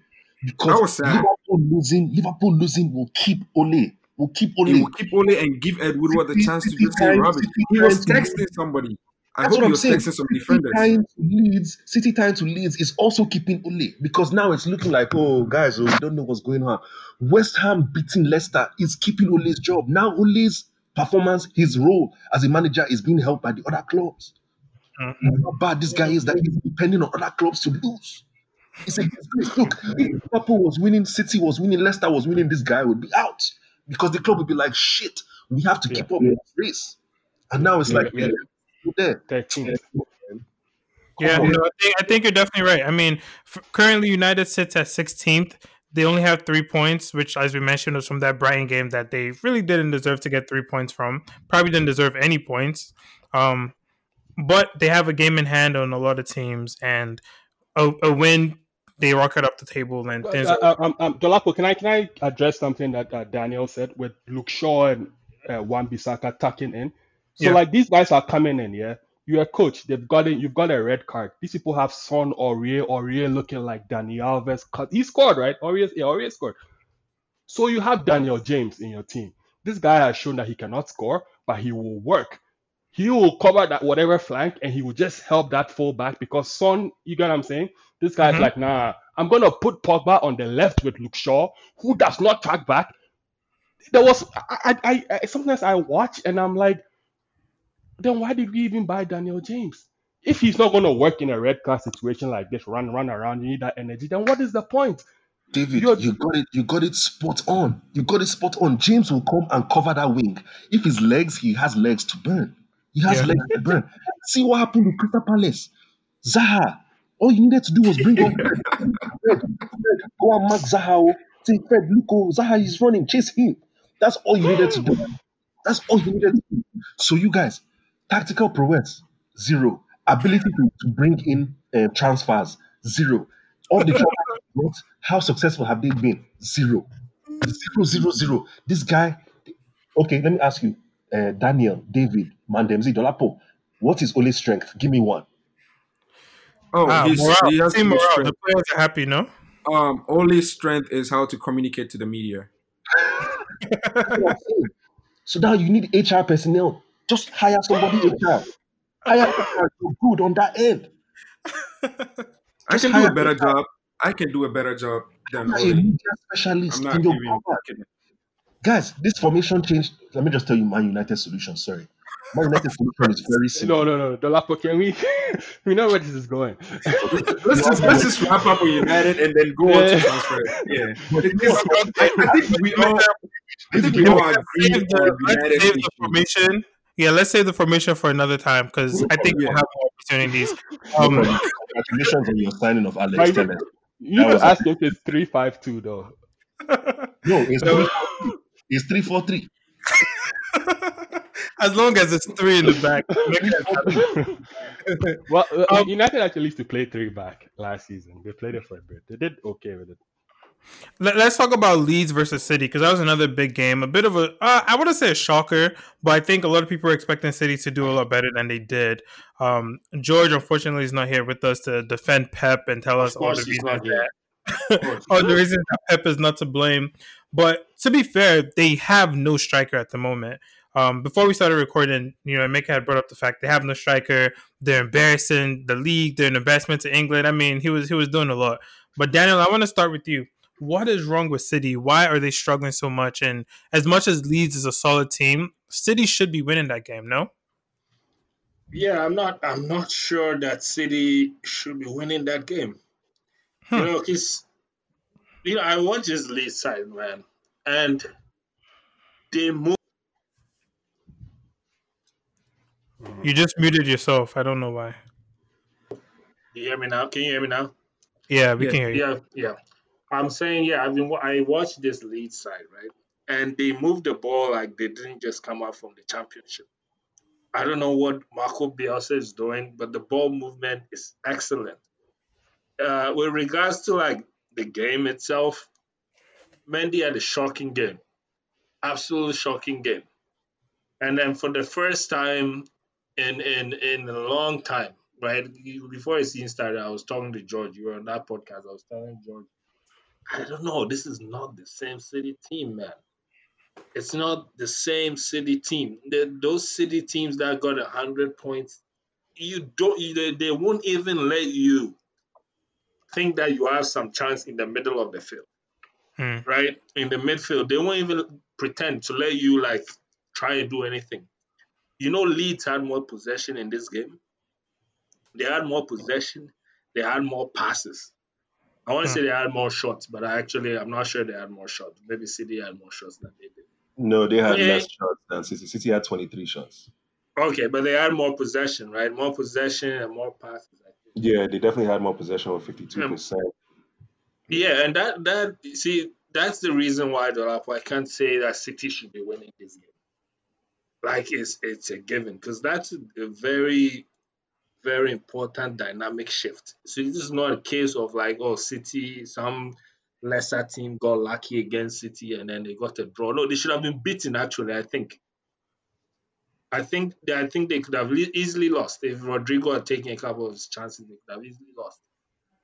I because was sad. Liverpool losing, Liverpool losing will keep Ole, will keep Ole. It will keep Ole and give Ed Woodward the chance to City just say rubbish. He was texting somebody. I That's hope what he I'm saying. texting some City defenders. time to Leeds, City time to Leeds is also keeping Ole because now it's looking like, oh, guys, oh, we don't know what's going on. West Ham beating Leicester is keeping Ole's job. Now Ole's performance, his role as a manager is being helped by the other clubs. Mhm. How bad this guy is that he's depending on other clubs to lose. It's a disgrace. Look, if Liverpool was winning, City was winning, Leicester was winning, this guy would be out because the club would be like, shit, we have to keep up with this race. And now it's Yeah, like, yeah. we're there. 13th. Yeah, Come on. no, I, think, I think you're definitely right. I mean, f- currently United sits at 16th. They only have three points, which, as we mentioned, was from that Brighton game that they really didn't deserve to get three points from. Probably didn't deserve any points. Um, but they have a game in hand on a lot of teams, and a, a win, they rocket up the table, and things. Uh, uh, um, um, Dolapo, can I can I address something that uh, Daniel said with Luke Shaw and uh, Wan Bissaka tucking in? So Yeah. like these guys are coming in, yeah. You're a coach. They've got it. You've got a red card. These people have Son Aurier, Aurier looking like Dani Alves. He scored, right? Aurier, yeah, Aurier scored. So you have Daniel James in your team. This guy has shown that he cannot score, but he will work. He will cover that whatever flank, and he will just help that fullback because Son, you get what I'm saying? This guy's Mhm. like, nah, I'm gonna put Pogba on the left with Luke Shaw, who does not track back. There was I, I, I sometimes I watch and I'm like, then why did we even buy Daniel James? If he's not gonna work in a red card situation like this, run run around, you need that energy. Then what is the point? David, You're- you got it. You got it spot on. You got it spot on. James will come and cover that wing. If his legs, he has legs to burn. He has Yeah. legs to burn. See what happened with Crystal Palace. Zaha. All you needed to do was bring on Fred. Fred, Fred, go and mark Zaha. oh. Say, Fred, look, oh, Zaha is running. Chase him. That's all you needed to do. That's all you needed to do. So you guys, tactical prowess zero. Ability to, to bring in uh, transfers zero. All the transfers how successful have they been? Zero. Zero, zero, zero. This guy, okay, let me ask you, uh, Daniel, David, Mandemzi, Dolapo, what is Ole's strength? Give me one. Oh, ah, he's, morale, he has team morale. strength. The players are happy, no? Um, Ole's strength is how to communicate to the media. That's what I'm saying. So now you need HR personnel. Just hire somebody HR. Hire HR. Good on that end. I can do a better HR. job. I can do a better job than Hire a media specialist. I'm not and you're giving. covered. Guys, this formation change. Let me just tell you Man United solution. Sorry. Man United solution is very simple. No, no, no, Dolapo, can we we know where this is going. Let's just let's just wrap up with United and then go on to Yeah. transfer. Yeah, I, I think we all I think we all agree Save the, let's save the formation Yeah, let's save the formation for another time because I think Yeah. we'll have more opportunities. No Um, problem. Congratulations on your signing of Alex Right. Telles. You That can was- ask if it's three five two though. No, it's No. three. It's three four three. As long as it's three in the back. make that happen. Well, uh, Um, United actually used to play three back last season. They played it for a bit. They did okay with it. Let, us talk about Leeds versus City because that was another big game. A bit of a, uh, I wouldn't say a shocker, but I think a lot of people are expecting City to do a lot better than they did. Um, George, unfortunately, is not here with us to defend Pep and tell us all the reasons not that all the reasons that Pep is not to blame. But to be fair, they have no striker at the moment. Um, before we started recording, you know, Mika had brought up the fact they have no striker. They're embarrassing the league. They're an embarrassment to England. I mean, he was he was doing a lot. But Daniel, I want to start with you. What is wrong with City? Why are they struggling so much? And as much as Leeds is a solid team, City should be winning that game. No. Yeah, I'm not. I'm not sure that City should be winning that game. Hmm. You know, because you know I watch this Leeds side, man, and they move. You just muted yourself. I don't know why. You hear me now? Can you hear me now? Yeah, we Yeah. can hear you. Yeah, yeah. I'm saying, yeah. I've been. I watched this Leeds side, right, and they moved the ball like they didn't just come out from the championship. I don't know what Marco Bielsa is doing, but the ball movement is excellent. Uh, with regards to like the game itself, Mendy had a shocking game, absolutely shocking game. And then for the first time in in in a long time, right before I season started, I was talking to George. You were on that podcast. I was telling George, I don't know. This is not the same City team, man. It's not the same City team. The, those City teams that got a hundred points, you don't. You, they, they won't even let you think that you have some chance in the middle of the field Hmm. right? In the midfield, they won't even pretend to let you like try and do anything. You know, Leeds had more possession in this game. They had more possession. They had more passes. I want to Hmm. say they had more shots, but I actually I'm not sure they had more shots. Maybe City had more shots than they did. No, they had Yeah. less shots than City. City had 23 shots. Okay, but they had more possession, right? More possession and more passes. I think. Yeah, they definitely had more possession with 52%. Yeah, and that that see that's the reason why Dolapo I can't say that City should be winning this game. Like it's it's a given because that's a, very very important dynamic shift. So this is not a case of like oh City some lesser team got lucky against City and then they got a draw. No, they should have been beaten actually. I think. I think they, I think they could have easily lost if Rodrigo had taken a couple of his chances. They could have easily lost.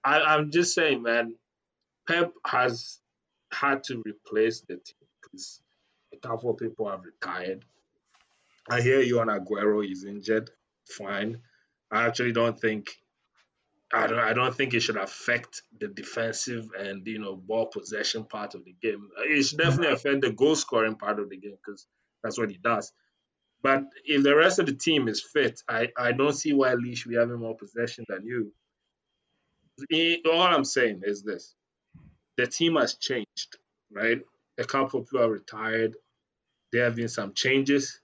I, I'm just saying, man. Pep has had to replace the team because a couple of people have retired. I hear you on Aguero is injured. Fine. I actually don't think I don't I don't think it should affect the defensive and you know ball possession part of the game. Uh, it should definitely mm-hmm. affect the goal scoring part of the game because that's what he does. But if the rest of the team is fit, I, I don't see why Lee should be having more possession than you. All I'm saying is this the team has changed, right? A couple of people are retired. There have been some changes,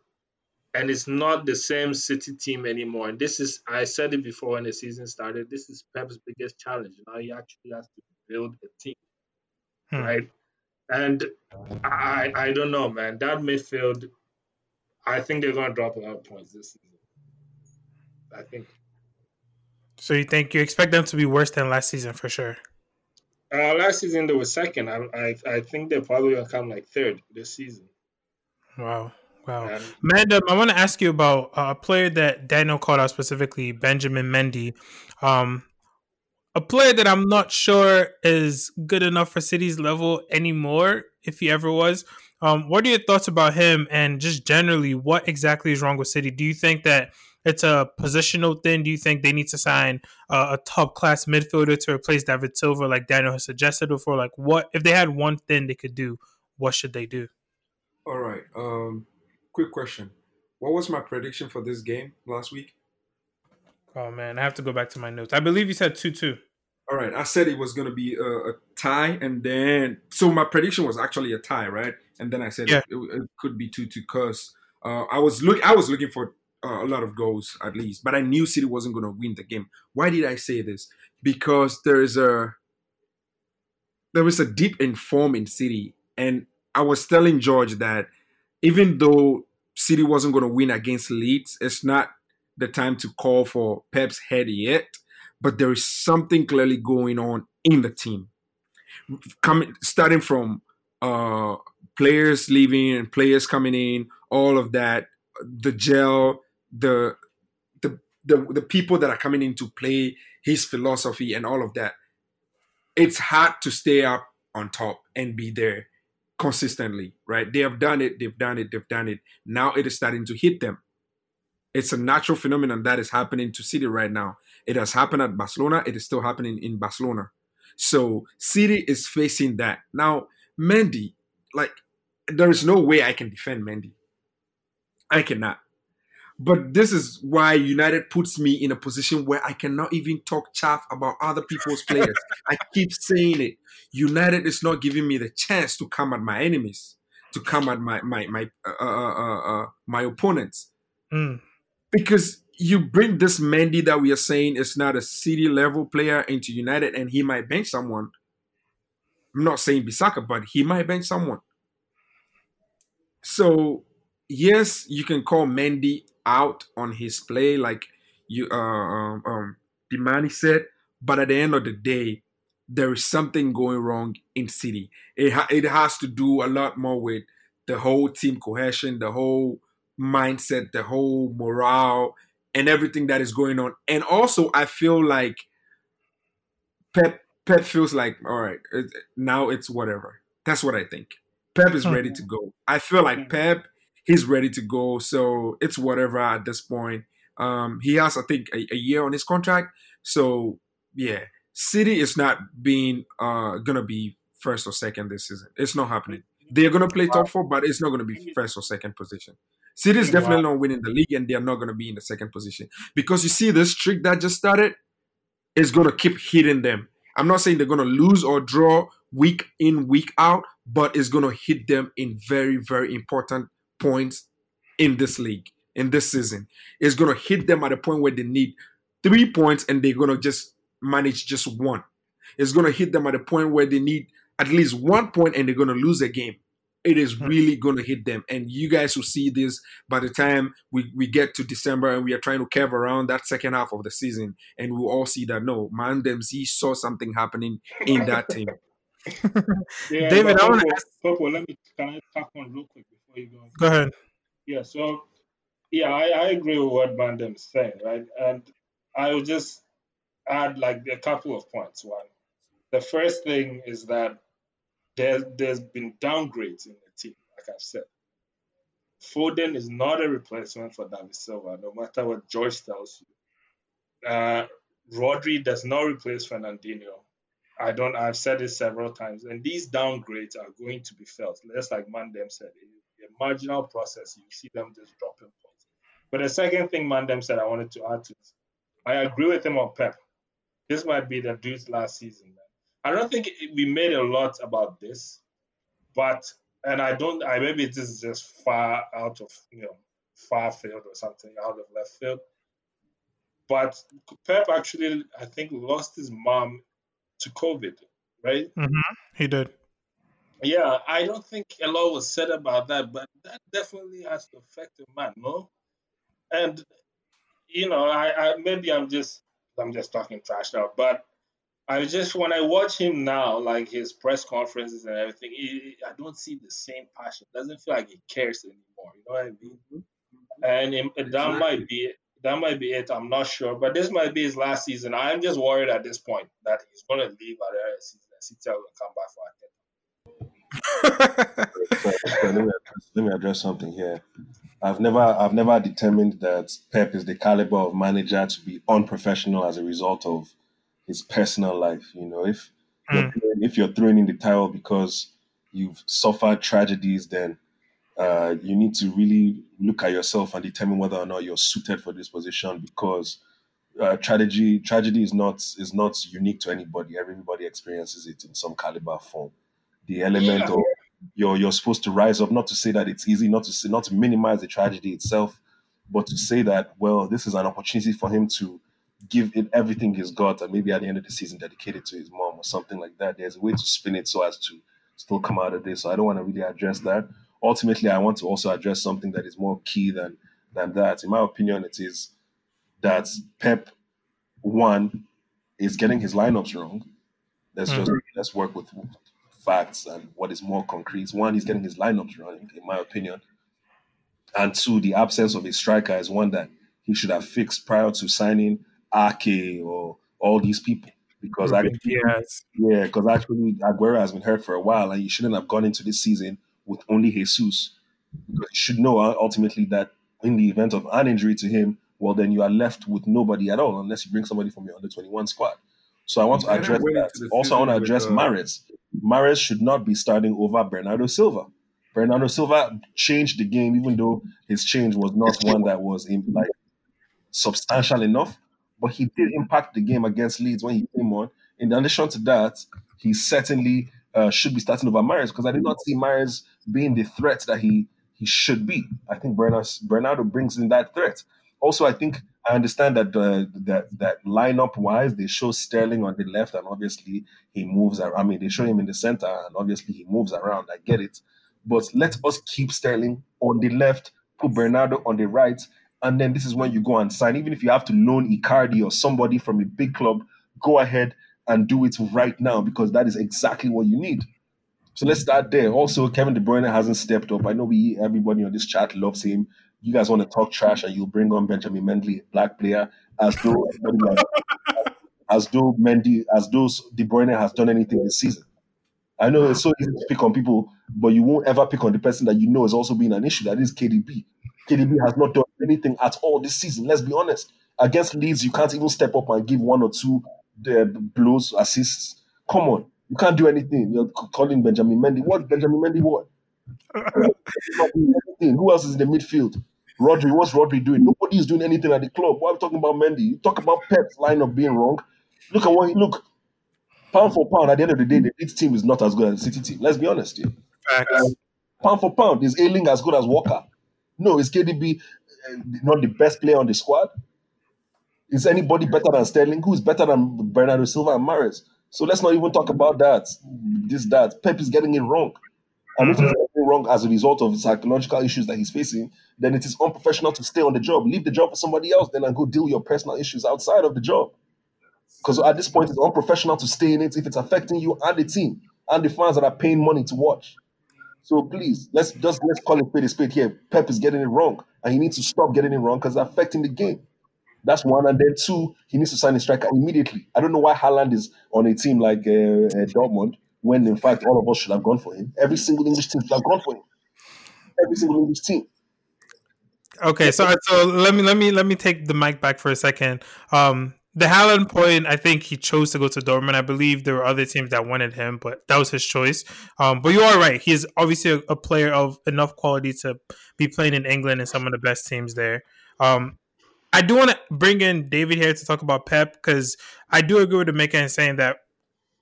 and it's not the same City team anymore. And this is, I said it before when the season started, this is Pep's biggest challenge. Now he actually has to build a team, Hmm. right? And I, I don't know, man. That midfield, I think they're going to drop a lot of points this season. I think. So you think you expect them to be worse than last season for sure? Uh, last season they were second. I, I, I think they're probably going to come like third this season. Wow. Wow. And Mandem, I want to ask you about uh, a player that Daniel called out specifically, Benjamin Mendy. Um, a player that I'm not sure is good enough for City's level anymore, if he ever was. Um, what are your thoughts about him and just generally what exactly is wrong with City? Do you think that it's a positional thing? Do you think they need to sign uh, a top class midfielder to replace David Silva, like Daniel has suggested before? Like, what if they had one thing they could do? What should they do? All right. Um, quick question. What was my prediction for this game last week? Oh man, I have to go back to my notes. I believe you said two two. All right. I said it was going to be a, a tie, and then so my prediction was actually a tie, right? And then I said Yeah. it, it could be two two because Uh, I was look I was looking for uh, a lot of goals at least, but I knew City wasn't going to win the game. Why did I say this? Because there is a there was a deep in form in City, and I was telling George that even though City wasn't going to win against Leeds, it's not the time to call for Pep's head yet. But there is something clearly going on in the team, coming starting from uh, players leaving and players coming in, all of that, the gel, the the the, the people that are coming in to play his philosophy and all of that. It's hard to stay up on top and be there consistently, right? They have done it, they've done it, they've done it. Now it is starting to hit them. It's a natural phenomenon that is happening to City right now. It has happened at Barcelona, it is still happening in Barcelona. So City is facing that. Now, Mendy, like, there is no way I can defend Mendy. I cannot. But this is why United puts me in a position where I cannot even talk chaff about other people's players. I keep saying it. United is not giving me the chance to come at my enemies, to come at my my my uh, uh, uh, uh my opponents, Mm. because you bring this Mendy that we are saying is not a city level player into United, and he might bench someone. I'm not saying Bissaka, but he might bench someone. So yes, you can call Mendy out on his play, like you uh, um, um Demani said, but at the end of the day, there is something going wrong in City. It ha- it has to do a lot more with the whole team cohesion, the whole mindset, the whole morale, and everything that is going on. And also, I feel like Pep Pep feels like all right, now it's whatever. That's what I think. Pep is ready to go. I feel like Pep he's ready to go. So it's whatever at this point. Um, he has, I think, a, a, year on his contract. So yeah, City is not being uh, gonna be first or second this season. It's not happening. They're gonna play top four, but it's not gonna be first or second position. City is definitely not winning the league, and they are not gonna be in the second position because you see this streak that just started is gonna keep hitting them. I'm not saying they're gonna lose or draw week in week out, but it's gonna hit them in very very important points in this league in this season. It's gonna hit them at a point where they need three points and they're gonna just manage just one. It's gonna hit them at a point where they need at least one point and they're gonna lose a game. It is hmm. really gonna hit them. And you guys will see this by the time we, we get to December and we are trying to curve around that second half of the season. And we'll all see that no, man, them he saw something happening in that team. Yeah, David, I wanna ask- Popo, let me can I tap on real quick before you go? ahead. Yeah, so yeah, I, I agree with what Bandem is saying, right? And I will just add like a couple of points. One, the first thing is that there, there's been downgrades in the team, like I've said. Foden is not a replacement for David Silva, no matter what George tells you. Uh, Rodri does not replace Fernandinho. I don't. I've said it several times, and these downgrades are going to be felt. Just like Mandem said, a marginal process. You see them just dropping points. But the second thing Mandem said, I wanted to add to this. I agree with him on Pep. This might be the dude's last season. Man. I don't think we made a lot about this, but and I don't. I maybe this is just far out of you know far field or something out of left field. But Pep actually, I think, lost his mom to COVID, right? Mm-hmm. He did. Yeah, I don't think a lot was said about that, but that definitely has to affect a man, no? And you know, I, I maybe I'm just I'm just talking trash now, but I just when I watch him now, like his press conferences and everything, he, I don't see the same passion. Doesn't feel like he cares anymore. You know what I mean? Mm-hmm. And it, that might be that might be it. I'm not sure, but this might be his last season. I'm just worried at this point that he's going to leave at the end of the season. and City will come back for it. So, so let, me address, let me address something here. I've never I've never determined that Pep is the caliber of manager to be unprofessional as a result of his personal life. You know, if you're Mm. if you're throwing in the towel because you've suffered tragedies, then uh, you need to really look at yourself and determine whether or not you're suited for this position because uh, tragedy tragedy is not is not unique to anybody. Everybody experiences it in some caliber form. The element Yeah. of you're you're supposed to rise up. Not to say that it's easy, not to say, not to minimize the tragedy itself, but to say that well, this is an opportunity for him to give it everything he's got, and maybe at the end of the season dedicate it to his mom or something like that. There's a way to spin it so as to still come out of this. So I don't want to really address that. Ultimately, I want to also address something that is more key than than that. In my opinion, it is that Pep one is getting his lineups wrong. Let's hmm. just let's work with facts and what is more concrete. One, he's getting his lineups running, in my opinion. And two, the absence of a striker is one that he should have fixed prior to signing Ake or all these people. Because I yes. yeah, because actually Aguero has been hurt for a while, and you shouldn't have gone into this season with only Jesus. Because you should know uh, ultimately that in the event of an injury to him, well, then you are left with nobody at all unless you bring somebody from your under 21 squad. So I want to address that. Also, I want to season with, address uh, Mahrez. Mahrez should not be starting over Bernardo Silva. Bernardo Silva changed the game, even though his change was not one that was in, like substantial enough, but he did impact the game against Leeds when he came on. In addition to that, he certainly uh, should be starting over Mahrez because I did not see Mahrez being the threat that he he should be. I think Bernardo, Bernardo brings in that threat. Also, I think I understand that uh, that that lineup wise, they show Sterling on the left, and obviously he moves. ar- I mean, they show him in the center, and obviously he moves around. I get it, but let us keep Sterling on the left, put Bernardo on the right, and then this is when you go and sign. Even if you have to loan Icardi or somebody from a big club, go ahead and do it right now because that is exactly what you need. So let's start there. Also, Kevin De Bruyne hasn't stepped up. I know we everybody on this chat loves him. You guys want to talk trash, and you bring on Benjamin Mendy, black player, as though as though Mendy, as though De Bruyne has done anything this season. I know it's so easy to pick on people, but you won't ever pick on the person that you know is also being an issue. That is KDB. KDB has not done anything at all this season. Let's be honest. Against Leeds, you can't even step up and give one or two uh, blows, assists. Come on, you can't do anything. You're calling Benjamin Mendy. What Benjamin Mendy? What? Anything. Who else is in the midfield? Rodri. What's Rodri doing? Nobody is doing anything at the club. Why are we talking about Mendy? You talk about Pep's lineup being wrong. Look at what he look. Pound for pound, at the end of the day, the Leeds team is not as good as the City team. Let's be honest here. Facts. Pound for pound, is Ayling as good as Walker? No, is KDB uh, not the best player on the squad? Is anybody better than Sterling? Who is better than Bernardo Silva and Mahrez? So let's not even talk about that. This, that. Pep is getting it wrong. And if it wrong as a result of psychological issues that he's facing, then it is unprofessional to stay on the job. Leave the job for somebody else, then and go deal your personal issues outside of the job. Because at this point, it's unprofessional to stay in it if it's affecting you and the team and the fans that are paying money to watch. So please, let's just let's call it spade a spade here. Pep is getting it wrong, and he needs to stop getting it wrong because it's affecting the game. That's one, and then two, he needs to sign a striker immediately. I don't know why Haaland is on a team like uh, uh, Dortmund when, in fact, all of us should have gone for him. Every single English team should have gone for him. Every single English team. Okay, so so let me let me let me take the mic back for a second. Um, the Haaland point, I think he chose to go to Dortmund. I believe there were other teams that wanted him, but that was his choice. Um, but you are right; he is obviously a, a player of enough quality to be playing in England and some of the best teams there. Um, I do want to bring in David here to talk about Pep because I do agree with Emeka in saying that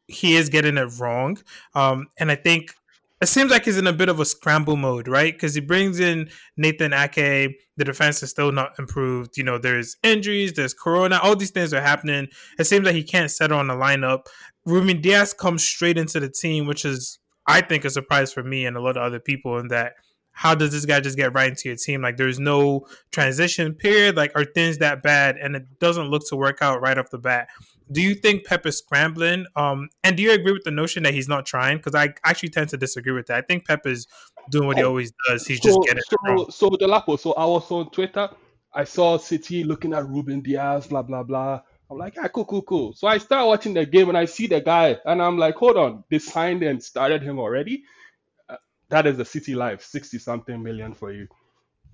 he is getting it wrong. Um, and I think it seems like he's in a bit of a scramble mode, right? Because he brings in Nathan Ake. The defense is still not improved. You know, there's injuries, there's Corona, all these things are happening. It seems like he can't settle on the lineup. Ruben Dias comes straight into the team, which is, I think, a surprise for me and a lot of other people. In that, how does this guy just get right into your team? Like, there's no transition period. Like, are things that bad? And it doesn't look to work out right off the bat. Do you think Pep is scrambling? Um, and do you agree with the notion that he's not trying? Because I actually tend to disagree with that. I think Pep is doing what he always does. He's just so, getting it so, wrong. so Dolapo, so I was on Twitter. I saw City looking at Ruben Dias, blah blah blah. I'm like, yeah, cool, cool, cool. So I start watching the game and I see the guy, and I'm like, hold on, they signed and started him already. Uh, that is the City life, sixty something million for you.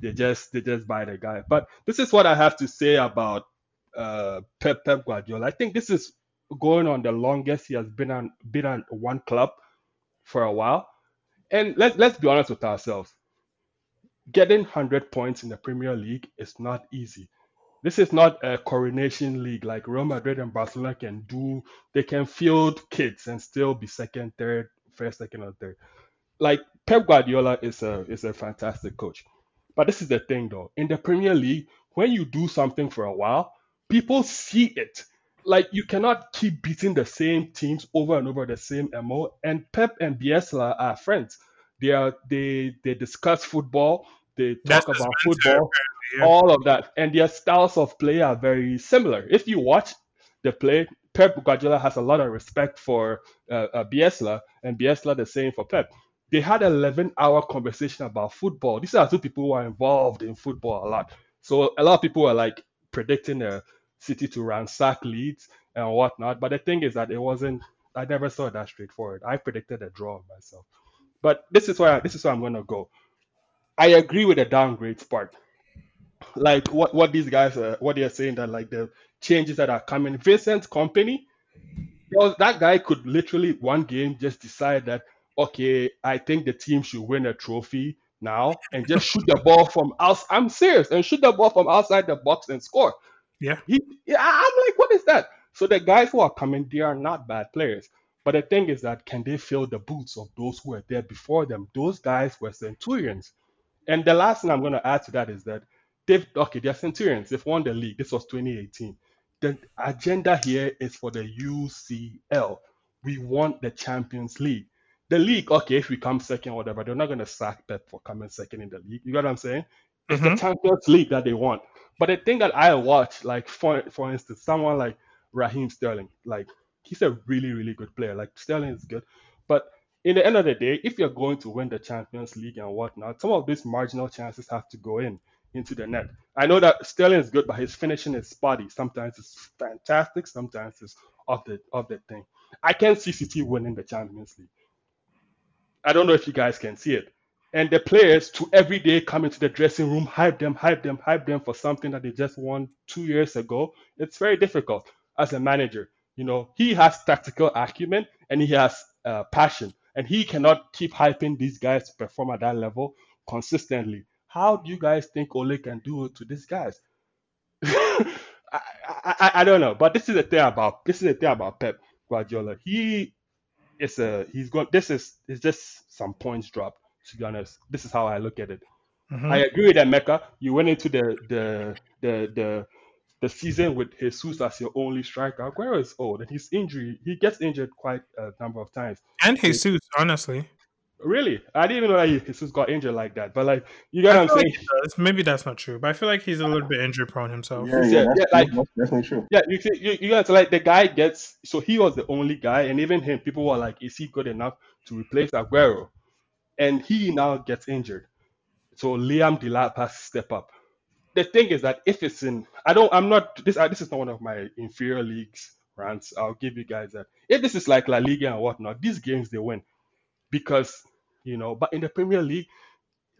They just they just buy the guy. But this is what I have to say about uh, Pep Pep Guardiola. I think this is going on the longest he has been on been on one club for a while. And let's let's be honest with ourselves. Getting 100 points in the Premier League is not easy. This is not a coronation league like Real Madrid and Barcelona can do. They can field kids and still be second, third, first, second, or third. Like Pep Guardiola is a is a fantastic coach. But this is the thing though. In the Premier League, when you do something for a while, people see it. Like you cannot keep beating the same teams over and over the same MO. And Pep and Bielsa are friends. They are they they discuss football. They talk That's about football yeah. all of that, and their styles of play are very similar. If you watch the play, Pep Guardiola has a lot of respect for uh, uh, Bielsa, and Bielsa the same for Pep. They had an 11-hour conversation about football. These are two people who are involved in football a lot. So a lot of people are like predicting the City to ransack Leeds and whatnot. But the thing is that it wasn't. I never saw that straightforward. I predicted a draw myself. But this is where this is where I'm gonna go. I agree with the downgrades part like what what these guys are what they're saying that like the changes that are coming. Vincent Kompany, that guy could literally one game just decide that okay, I think the team should win a trophy now and just shoot the ball from outside. I'm serious and shoot the ball from outside the box and score. Yeah. He, yeah, I'm like, what is that? So the guys who are coming, they are not bad players. But the thing is that can they fill the boots of those who were there before them? Those guys were centurions. And the last thing I'm going to add to that is that they've okay, they're Centurions. They've won the league. This was 2018. The agenda here is for the UCL. We want the Champions League. The league, okay, if we come second, whatever, they're not going to sack Pep for coming second in the league. You got what I'm saying? It's the Mhm. Champions League that they want. But the thing that I watch, like for for instance, someone like Raheem Sterling, like he's a really really good player. Like Sterling is good, but in the end of the day, if you're going to win the Champions League and whatnot, some of these marginal chances have to go in into the net. I know that Sterling is good, but his finishing is spotty. Sometimes it's fantastic, sometimes it's off the off the thing. I can see City winning the Champions League. I don't know if you guys can see it. And the players to every day come into the dressing room, hype them, hype them, hype them for something that they just won two years ago. It's very difficult as a manager. You know, he has tactical acumen and he has uh, passion, and he cannot keep hyping these guys to perform at that level consistently. How do you guys think Ole can do it to these guys? I, I, I, don't know, but this is the thing about this is the thing about Pep Guardiola. He is a he's got this is is just some points drop. To be honest, this is how I look at it. Mhm. I agree with Emeka. You went into the the the the the season with Jesus as your only striker. Aguero is old and his injury he gets injured quite a number of times. and Jesus, honestly. Really, I didn't even know that he- Jesus got injured like that. But like you got what I I'm feel like saying? Maybe that's not true, but I feel like he's a little bit injury prone himself. Yeah, Yeah, yeah, that's, yeah, like- that's definitely true. Yeah, you see, you, you got to like the guy gets so he was the only guy, and even him, people were like, is he good enough to replace Aguero? And he now gets injured, so Liam Delap has to step up. The thing is that if it's in, I don't, I'm not this. Uh, this is not one of my inferior leagues rants. I'll give you guys that. If this is like La Liga and whatnot, these games they win because you know. But in the Premier League,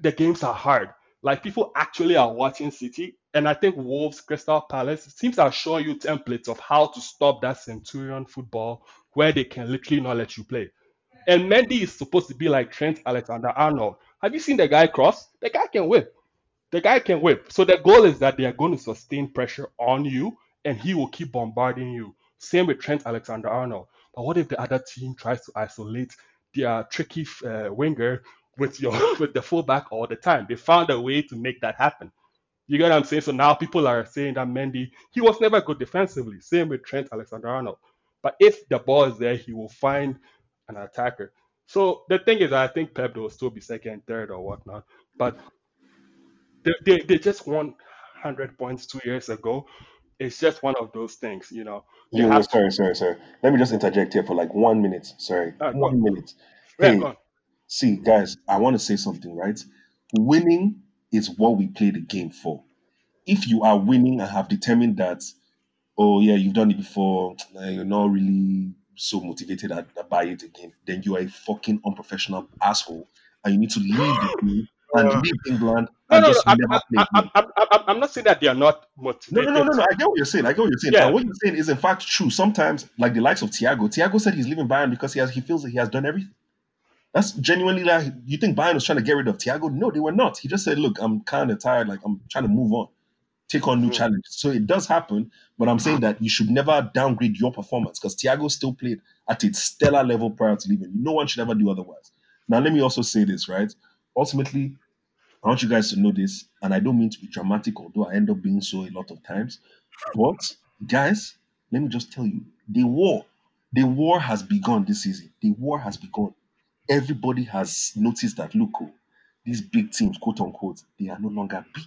the games are hard. Like people actually are watching City, and I think Wolves, Crystal Palace teams are showing you templates of how to stop that Centurion football where they can literally not let you play. And Mendy is supposed to be like Trent Alexander-Arnold. Have you seen the guy cross? The guy can whip. The guy can whip. So the goal is that they are going to sustain pressure on you, and he will keep bombarding you. Same with Trent Alexander-Arnold. But what if the other team tries to isolate their tricky uh, winger with your with the fullback all the time? They found a way to make that happen. You get what I'm saying? So now people are saying that Mendy, he was never good defensively. Same with Trent Alexander-Arnold. But if the ball is there, he will find an attacker. So the thing is, I think Pep will still be second, third, or whatnot. But they, they, they just won 100 points two years ago. It's just one of those things, you know. You Yo, yo, have to, sorry, sorry, sorry. Let me just interject here for like one minute. Sorry, Ah, go one on. minute. Hey, see, guys, I want to say something, right? Winning is what we play the game for. If you are winning and have determined that, oh yeah, you've done it before, you're not really so motivated at, by it again, then you are a fucking unprofessional asshole, and you need to leave the team and Uh, leave England No, and no, no. just I'm, never play I'm. Not saying that they are not No, motivated. no, no, no, no. I get what you're saying. I get what you're saying. Yeah. And what you're saying is in fact true. Sometimes, like the likes of Thiago, Thiago said he's leaving Bayern because he has he feels that he has done everything. That's genuinely like you think Bayern was trying to get rid of Thiago? No, they were not. He just said, "Look, I'm kind of tired. Like I'm trying to move on, take on new Hmm. challenges." So it does happen, but I'm saying that you should never downgrade your performance because Thiago still played at its stellar level prior to leaving. No one should ever do otherwise. Now, let me also say this, right? Ultimately, I want you guys to know this, and I don't mean to be dramatic, although I end up being so a lot of times. But guys, let me just tell you, the war, the war has begun this season. The war has begun. Everybody has noticed that look, oh, these big teams, quote unquote, they are no longer big.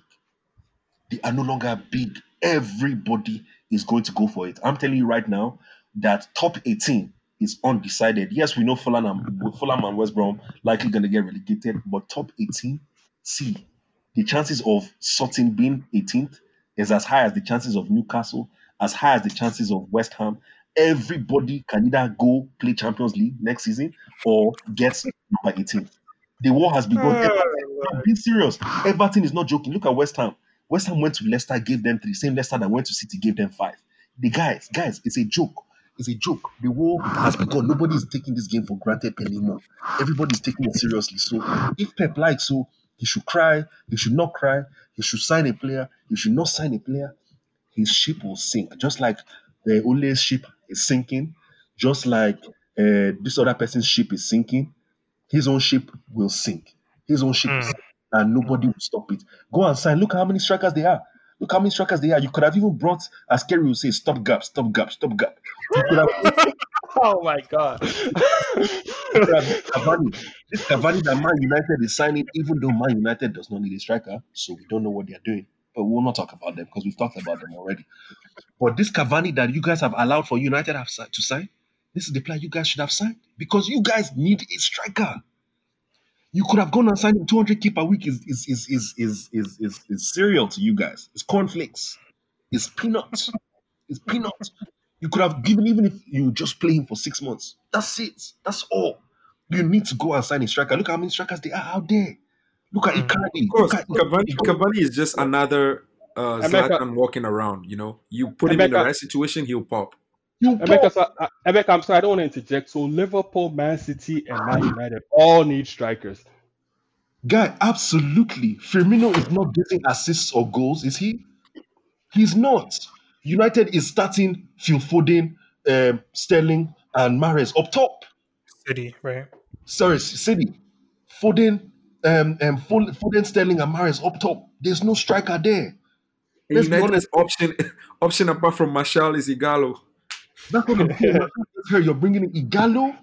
They are no longer big. Everybody is going to go for it. I'm telling you right now that top 18 is undecided. Yes, we know Fulham and Fulham and West Brom likely going to get relegated, but top 18, see, the chances of Sutton being 18th is as high as the chances of Newcastle, as high as the chances of West Ham. Everybody can either go play Champions League next season or get number 18. The war has begun. Everton, I'm being serious. Everton is not joking. Look at West Ham. West Ham went to Leicester, gave them three. Same Leicester that went to City, gave them five. The guys, guys, it's a joke. It's a joke. The war has begun. Nobody is taking this game for granted anymore. Everybody is taking it seriously. So if Pep likes so, he should cry. He should not cry. He should sign a player. He should not sign a player. His ship will sink, just like the Ole's ship is sinking, just like uh, this other person's ship is sinking. His own ship will sink. His own ship, will Mm. And nobody will stop it. Go and sign. Look how many strikers they are. Look how many strikers they are. You could have even brought, as Kerry will say, stop gap, stop gap, stop gap. Have Oh my god. Cavani. This Cavani that Man United is signing, even though Man United does not need a striker, so we don't know what they are doing. But we will not talk about them because we've talked about them already. But this Cavani that you guys have allowed for United have to sign, this is the player you guys should have signed because you guys need a striker. You could have gone and signed him 200k per week. Is is is is is is is, is cereal to you guys. It's cornflakes. It's peanuts. It's peanuts. You could have given even if you just play him for six months. That's it. That's all. You need to go and sign a striker. Look how many strikers there are out there. Look at Mm. Icardi. Of course, Look at Cavani, Cavani is just another uh, Emeka- Zlatan walking around. You know, you put him in the right situation, he'll pop. You Emeka, so, I'm sorry, I don't want to interject. So Liverpool, Man City, and Man United all need strikers. Guy, absolutely. Firmino is not getting assists or goals, is he? He's not. United is starting Phil Foden, um, Sterling, and Mahrez up top. City, right? Sorry, City. Foden, um, um, Fo- Foden, Sterling, and Mahrez up top. There's no striker there. And Let's be United's option option apart from Martial is Ighalo. That's what I'm saying. You're bringing in Ighalo.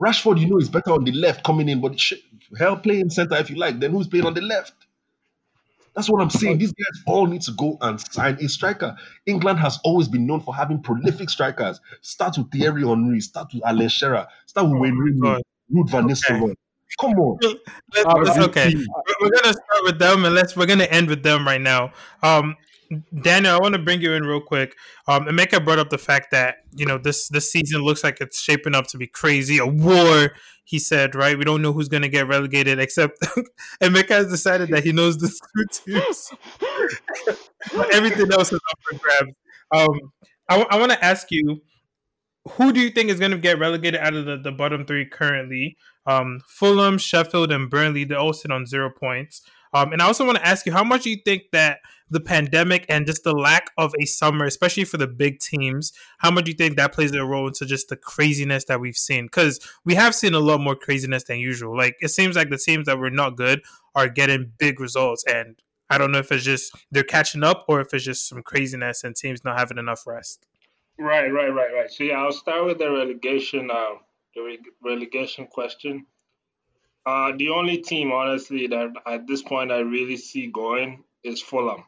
Rashford, you know, is better on the left coming in, but shit, hell, play in center if you like. Then who's playing on the left? That's what I'm saying. These guys all need to go and sign a striker. England has always been known for having prolific strikers. Start with Thierry Henry, start with Alan Shearer, start with Wayne Rooney, God. Ruud van Nistelrooy. Come on. Let's, let's- okay, We're- we're gonna start with them, and let's we're gonna end with them right now. Um, Daniel, I want to bring you in real quick. Um, Emeka brought up the fact that you know this this season looks like it's shaping up to be crazy, a war. He said, right? We don't know who's gonna get relegated, except Emeka has decided that he knows the two teams. Everything else is up for grabs. Um, I, want to ask you, who do you think is going to get relegated out of the, the bottom three currently? Um, Fulham, Sheffield, and Burnley, they all sit on zero points. Um, and I also want to ask you, how much do you think that the pandemic and just the lack of a summer, especially for the big teams, how much do you think that plays a role into just the craziness that we've seen? Because we have seen a lot more craziness than usual. Like it seems like the teams that were not good are getting big results, and I don't know if it's just they're catching up or if it's just some craziness and teams not having enough rest. Right, right, right, right. So yeah, I'll start with the relegation, uh, the re- relegation question. Uh, the only team, honestly, that at this point I really see going is Fulham.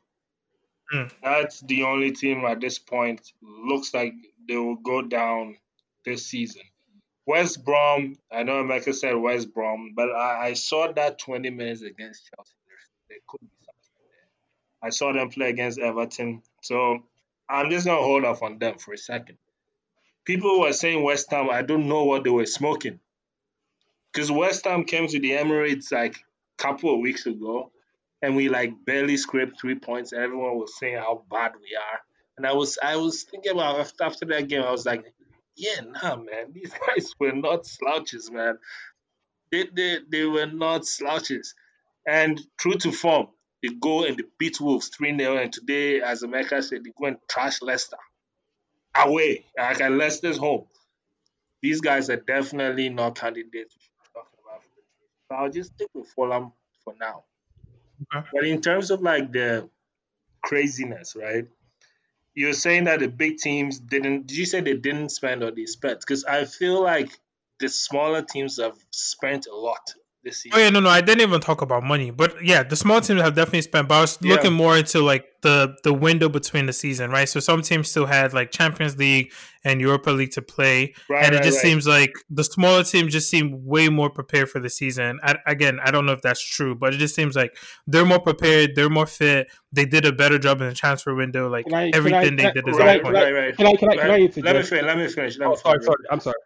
Hmm. That's the only team at this point looks like they will go down this season. West Brom, I know Emeka said West Brom, but I, I saw that 20 minutes against Chelsea. There could be something there. I saw them play against Everton. So I'm just gonna hold off on them for a second. People were saying West Ham. I don't know what they were smoking, because West Ham came to the Emirates like a couple of weeks ago, and we like barely scraped three points. And everyone was saying how bad we are, and I was I was thinking about after, after that game. I was like, yeah, nah, man, these guys were not slouches, man. They they they were not slouches, and true to form, they go and they beat Wolves 3 0. And today, as Emeka said, they go and trash Leicester away, like at Leicester's home. These guys are definitely not candidates we should be talking about for the So I'll just stick with Fulham for now. Okay. But in terms of like the craziness, right? You're saying that the big teams didn't. Did you say they didn't spend or they spent? Because I feel like the smaller teams have spent a lot this Oh yeah, no, no, I didn't even talk about money, but yeah, the small teams have definitely spent. But I was Yeah. looking more into like the the window between the season, right? So some teams still had like Champions League and Europa League to play, Right, and it right, just right. seems like the smaller teams just seem way more prepared for the season. I, again, I don't know if that's true, but it just seems like they're more prepared, they're more fit. They did a better job in the transfer window. Like I- can I- everything I- they did is can on I- point. can I- right, right. Can I can I can I Right. interject? Let me finish. Let me finish. Let me Oh, sorry, finish. sorry. I'm sorry.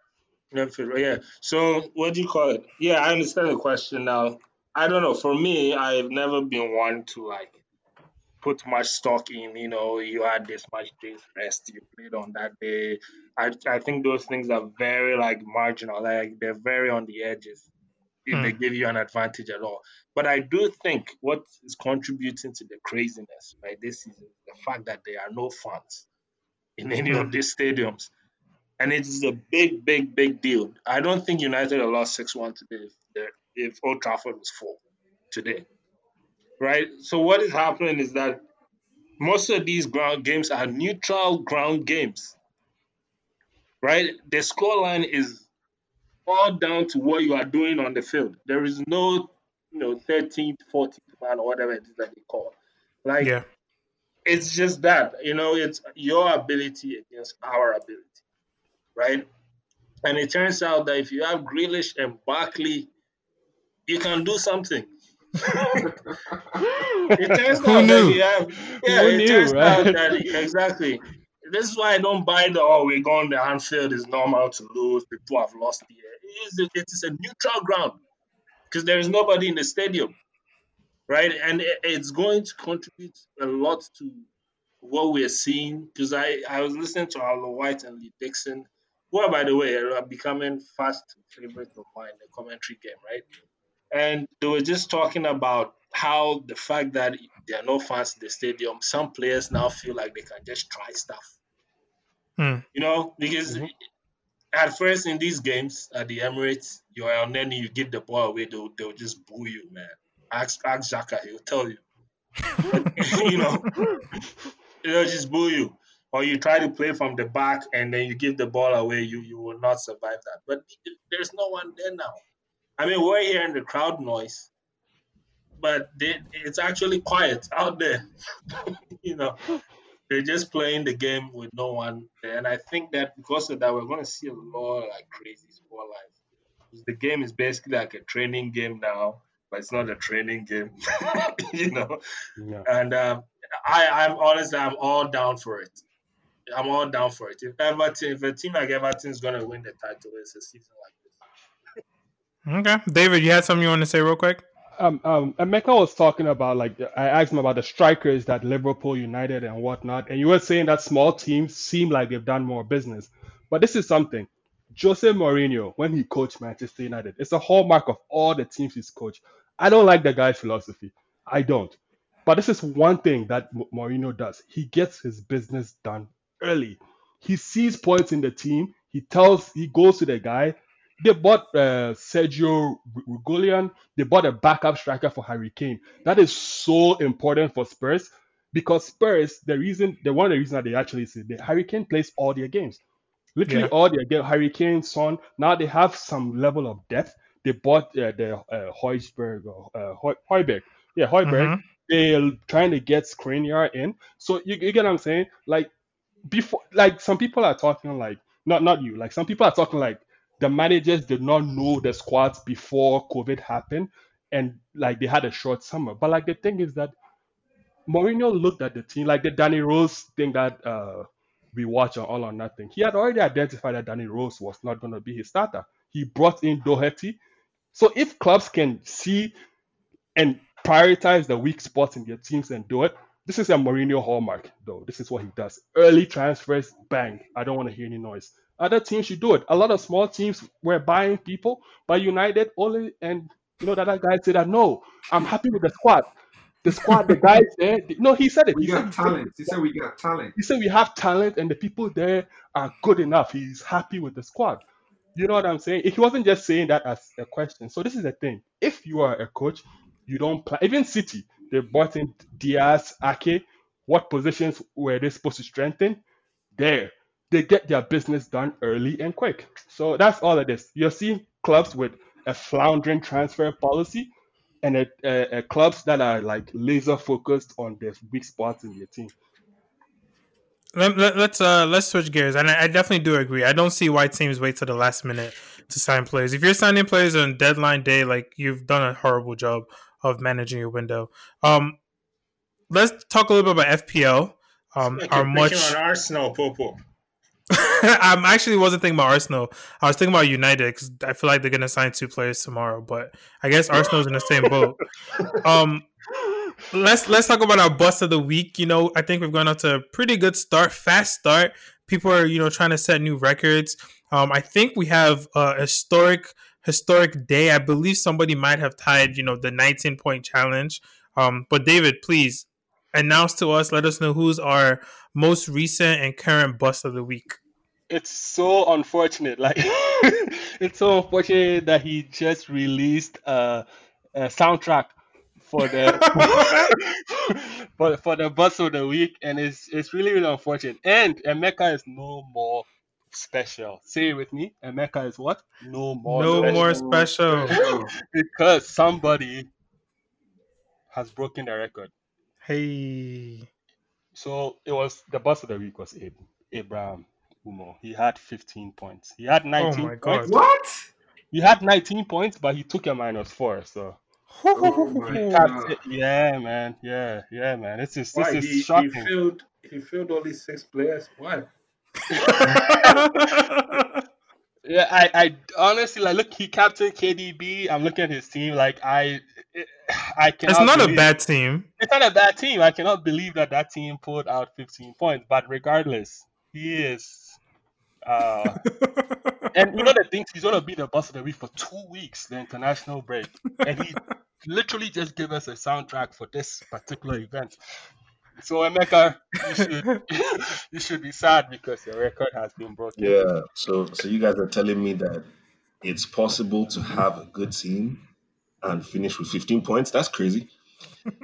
Yeah. So what do you call it? Yeah, I understand the question now. I don't know. For me, I've never been one to like put much stock in. You know, you had this much days rest. You played on that day. I I think those things are very like marginal. Like they're very on the edges if they hmm. give you an advantage at all. But I do think what is contributing to the craziness right this season is the fact that there are no fans in any of hmm. these stadiums. And it is a big, big, big deal. I don't think United have lost 6 1 today if, if Old Trafford was full today. Right? So, what is happening is that most of these ground games are neutral ground games. Right? The scoreline is all down to what you are doing on the field. There is no, you know, 13th, 14th man or whatever it is that they call. Like, Yeah, it's just that you know it's your ability against our ability, right? And it turns out that if you have Grealish and Barkley, you can do something. it turns Who out knew? that you have, yeah, Who it knew, turns out right? that exactly. This is why I don't buy the oh we're going to Anfield is normal to lose. People have lost here. It is a, it is a neutral ground because there is nobody in the stadium, right? And it, it's going to contribute a lot to what we're seeing. Because I I was listening to Arlo White and Lee Dixon, who are by the way are becoming fast favorites of mine in the commentary game, right? And they were just talking about how the fact that there are no fans in the stadium, some players now feel like they can just try stuff. Hmm. You know, because Mhm. at first in these games at the Emirates, you're on any, you give the ball away, they'll, they'll just boo you, man. Ask, ask Saka, he'll tell you. you know, they'll just boo you. Or you try to play from the back and then you give the ball away, you, you will not survive that. But there's no one there now. I mean, we're hearing the crowd noise, but they, it's actually quiet out there. you know, they're just playing the game with no one there. And I think that because of that, we're going to see a lot of like crazy score lines. The game is basically like a training game now, but it's not a training game, you know. Yeah. And um, I, I'm honestly, I'm all down for it. I'm all down for it. If Everton, if a team like Everton is going to win the title, it's a season like this. Okay, David, you had something you want to say real quick? um, um, Emeka was talking about like I asked him about the strikers that Liverpool, United, and whatnot, and you were saying that small teams seem like they've done more business. But this is something. Jose Mourinho, when he coached Manchester United, it's a hallmark of all the teams he's coached. I don't like the guy's philosophy. I don't. But this is one thing that M- Mourinho does. He gets his business done early. He sees points in the team. He tells, he goes to the guy. They bought uh, Sergio Reguilón. They bought a backup striker for Harry Kane. That is so important for Spurs because Spurs, the reason, the one of the reasons that they actually say the Harry Kane plays all their games. Literally Yeah. all their games. Harry Kane, Son. Now they have some level of depth. They bought uh, the uh, Højbjerg, uh, Højbjerg. Yeah, Højbjerg. Mhm. They're trying to get Skriniar in. So you, you get what I'm saying? Like before, like some people are talking like not not you. Like some people are talking like the managers did not know the squads before COVID happened, and like they had a short summer. But like the thing is that Mourinho looked at the team like the Danny Rose thing that uh, we watch on All or Nothing. He had already identified that Danny Rose was not going to be his starter. He brought in Doherty. So if clubs can see and prioritize the weak spots in their teams and do it, this is a Mourinho hallmark, though. This is what he does. Early transfers, bang. I don't want to hear any noise. Other teams should do it. A lot of small teams were buying people, but United only, and you know, that other guy said that no, I'm happy with the squad. The squad, the guys there. No, he said it. We He said, got talent. He said we got talent. he said we have talent and the people there are good enough. He's happy with the squad. You know what I'm saying? He wasn't just saying that as a question. So this is the thing. if you are a coach, you don't plan. Even City, they brought in Dias, Ake. What positions were they supposed to strengthen? There, they get their business done early and quick. So that's all it is. You're seeing clubs with a floundering transfer policy and a, a, a clubs that are like laser focused on their weak spots in their team. Let, let, let's uh let's switch gears, and I, I definitely do agree. I don't see why teams wait till the last minute to sign players. If you're signing players on deadline day, like you've done a horrible job of managing your window. Um, let's talk a little bit about FPL. Um, Like our you're much. on Arsenal, Popo. I'm actually wasn't thinking about Arsenal. I was thinking about United because I feel like they're gonna sign two players tomorrow. But I guess Arsenal's in the same boat. Um, let's let's talk about our bust of the week. You know, I think we've gone out to a pretty good start, fast start. People are you know trying to set new records. Um, I think we have a historic historic day. I believe somebody might have tied you know the 19 point challenge. Um, but David, please announce to us. Let us know who's our most recent and current bust of the week. It's so unfortunate. Like it's so unfortunate that he just released a, a soundtrack for the for, for the bus of the week, and it's it's really really unfortunate. And Emeka is no more special. Say it with me. Emeka is what? No more. no special. more special. because somebody has broken the record. Hey. So it was the boss of the week was Abe, Abraham Umo. He had 15 points. He had 19 oh my God. points. What? He had 19 points, but he took a minus four. So Oh my that's God. it. yeah, man, yeah, yeah, man. This is this Why is he, he filled he filled only six players? Why? Yeah, I, I honestly like look. He captained KDB. I'm looking at his team. Like I, I cannot. it's not a bad team. It's not a bad team. I cannot believe that that team pulled out 15 points. But regardless, he is. Uh, and you know the things he's gonna be the boss of the week for two weeks, the international break, and he literally just gave us a soundtrack for this particular event. So Emeka, you should you should be sad because your record has been broken. Yeah. So so you guys are telling me that it's possible to have a good team and finish with 15 points? That's crazy.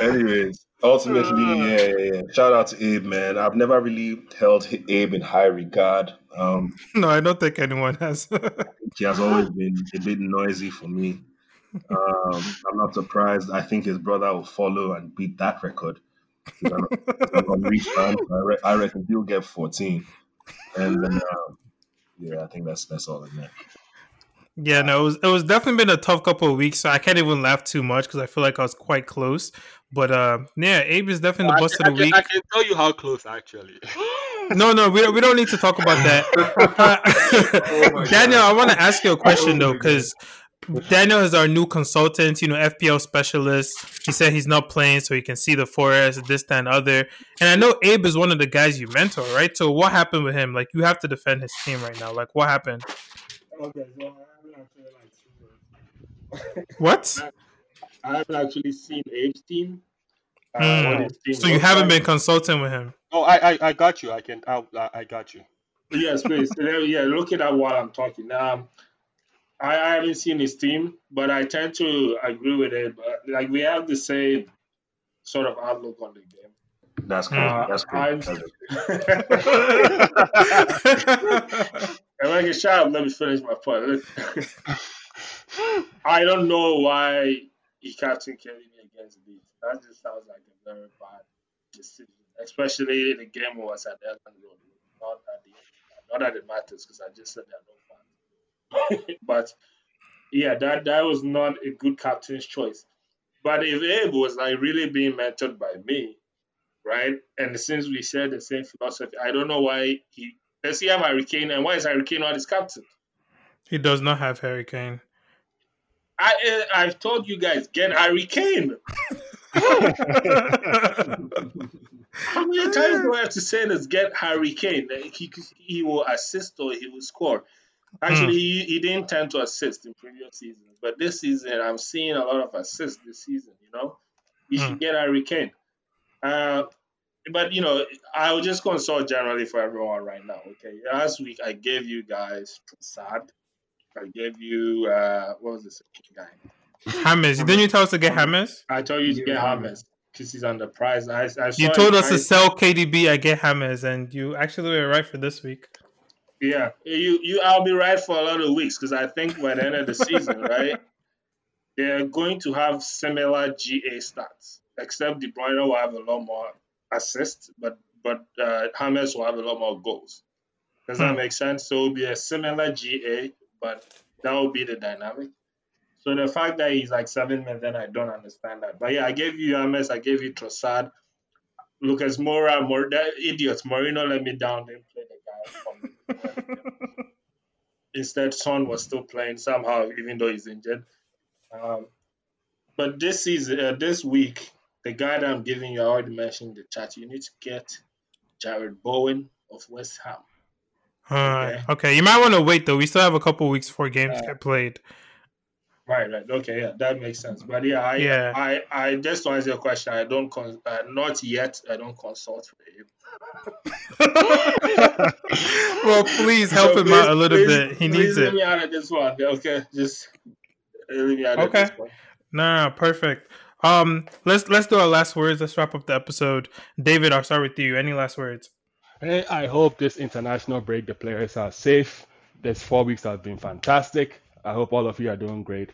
Anyways, ultimately, yeah, yeah, yeah. Shout out to Abe, man. I've never really held Abe in high regard. Um, no, I don't think anyone has. he has always been a bit noisy for me. Um, I'm not surprised. I think his brother will follow and beat that record. He's an, he's an fan. I, re- I reckon he'll get 14. And then, um, yeah, I think that's that's all in there. yeah, no, it was it was definitely been a tough couple of weeks. So I can't even laugh too much because I feel like I was quite close. But uh, yeah, Abe is definitely the I, bust can, of the I, week. I can tell you how close actually. No, no, we, we don't need to talk about that. Oh Daniel, God. I want to ask you a question though, because Daniel is our new consultant, you know, FPL specialist. He said he's not playing so he can see the forest, this, that, and other. And I know Abe is one of the guys you mentor, right? So what happened with him? Like, you have to defend his team right now. Like, what happened? Okay, so I haven't actually like What? I haven't actually seen Abe's team. Uh, Hmm. team So you haven't been consulting with him? oh, I, I, I got you. I can. I, I I got you. Yes, please. Yeah, look at that while I'm talking. Um, I, I haven't seen his team, but I tend to agree with it. But like we have the same sort of outlook on the game. That's crazy. Uh, that's I'm- crazy. That's And like a shot, let me finish my point. I don't know why he captained Kennedy against Leeds. That just sounds like a very bad decision, especially in a game where was at Elland Road. Not at the not that it matters because I just said there are no fans. but yeah, that that was not a good captain's choice. But if Abe was like really being mentored by me, right? And since we share the same philosophy, I don't know why he does he have Harry Kane and why is Harry Kane not his captain? he does not have Harry Kane. I eh, I've told you guys get Harry Kane. How many times do I have to say this? Get Harry Kane. He, he will assist or he will score. Actually, he, he didn't tend to assist in previous seasons, but this season I'm seeing a lot of assists this season. You know, you should Hmm. get Harry Kane. Uh, but you know, I will just consult generally for everyone right now. Okay, last week I gave you guys Sad. I gave you uh, what was this guy? James, didn't you tell us to get James? I told you to get James because he's under price. I, I You told it, us to sell KDB. I get James, and you actually were right for this week. Yeah, you you. I'll be right for a lot of weeks because I think by the end of the season, right, they're going to have similar GA stats, except De Bruyne will have a lot more assists, but but uh, James will have a lot more goals. Does that Hmm. make sense? So it'll be a similar GA, but that will be the dynamic. So the fact that he's like seven million, I don't understand that. But yeah, I gave you James, I gave you Trossard, Lucas Moura, Mor- that idiot Mourinho let me down. Didn't play the guy from Instead, Son was still playing somehow, even though he's injured. Um, but this season, uh, this week, the guy that I'm giving you, I already mentioned in the chat. You need to get Jarrod Bowen of West Ham. Alright, okay. You might want to wait though. We still have a couple weeks before games Uh, get played. Right, right. Okay, yeah, that makes sense. But yeah, I, Yeah. I, I just want to answer your question, I don't, con- uh, not yet. I don't consult with him. well, please help So him out a little please- bit. He please needs leave it. me out of this one. Okay, just leave me out of Okay. this one. No, no, perfect. Um, let's let's do our last words. Let's wrap up the episode. David, I'll start with you. Any last words? Hey, I hope this international break the players are safe. This four weeks have been fantastic. I hope all of you are doing great.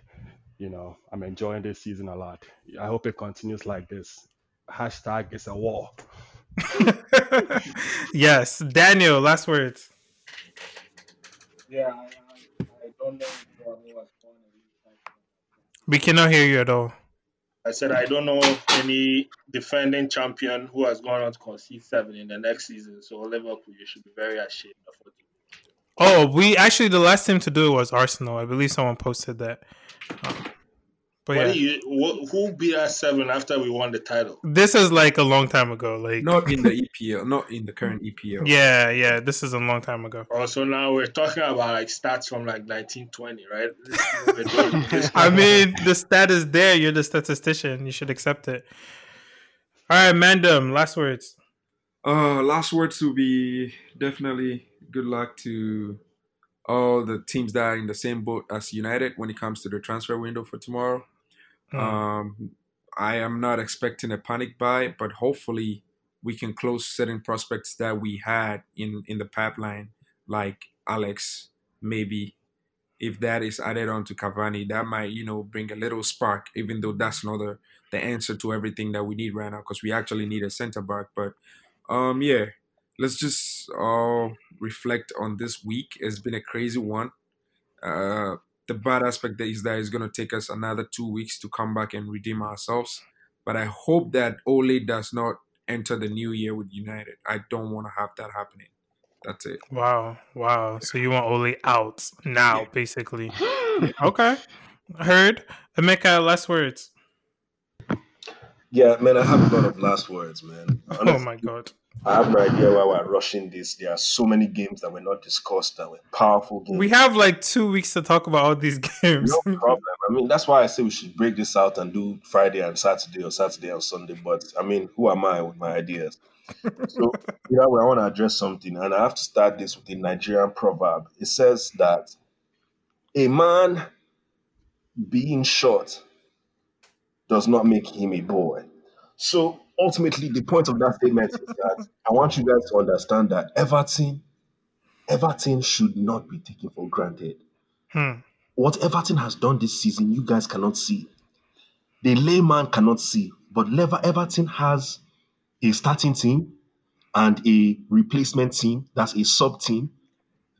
You know, I'm enjoying this season a lot. I hope it continues like this. Hashtag it's a war. yes, Daniel. Last words. Yeah, I, I, I don't know who was born in We cannot hear you at all. I said I don't know any defending champion who has gone on to concede seven in the next season. So Liverpool, you should be very ashamed of what you Oh, we actually the last team to do it was Arsenal. I believe someone posted that. Um, but What yeah, you, wh- who beat us seven after we won the title? this is like a long time ago. Like, Not in the EPL, not in the current EPL. yeah, yeah, this is a long time ago. Also, now we're talking about like stats from like 1920, right? This is what we're doing. This- I mean, the stat is there. You're the statistician. You should accept it. All right, Mandem. Last words. Uh, last words will be definitely good luck to all the teams that are in the same boat as United when it comes to the transfer window for tomorrow. Hmm. Um, I am not expecting a panic buy, but hopefully we can close certain prospects that we had in in the pipeline, like Alex. Maybe if that is added on to Cavani, that might you know bring a little spark. Even though that's not the the answer to everything that we need right now, because we actually need a center back. But um, yeah, let's just all reflect on this week. It's been a crazy one. Uh, the bad aspect is that it's going to take us another two weeks to come back and redeem ourselves. But I hope that Ole does not enter the new year with United. I don't want to have that happening. That's it. Wow, wow. So you want Ole out now, basically? Okay, heard. Emeka. Last words. Yeah, man, I have a lot of last words, man. Oh my god. I have no idea why we're rushing this. There are so many games that were not discussed that were powerful games. We have like two weeks to talk about all these games. no problem. I mean, that's why I say we should break this out and do Friday and Saturday or Saturday and Sunday. But I mean, who am I with my ideas? So, you know, I want to address something, and I have to start this with a Nigerian proverb. It says that a man being short does not make him a boy. So ultimately, the point of that statement is that I want you guys to understand that Everton, Everton should not be taken for granted. Hmm. What Everton has done this season, you guys cannot see. The layman cannot see, but Lever Everton has a starting team and a replacement team that's a sub team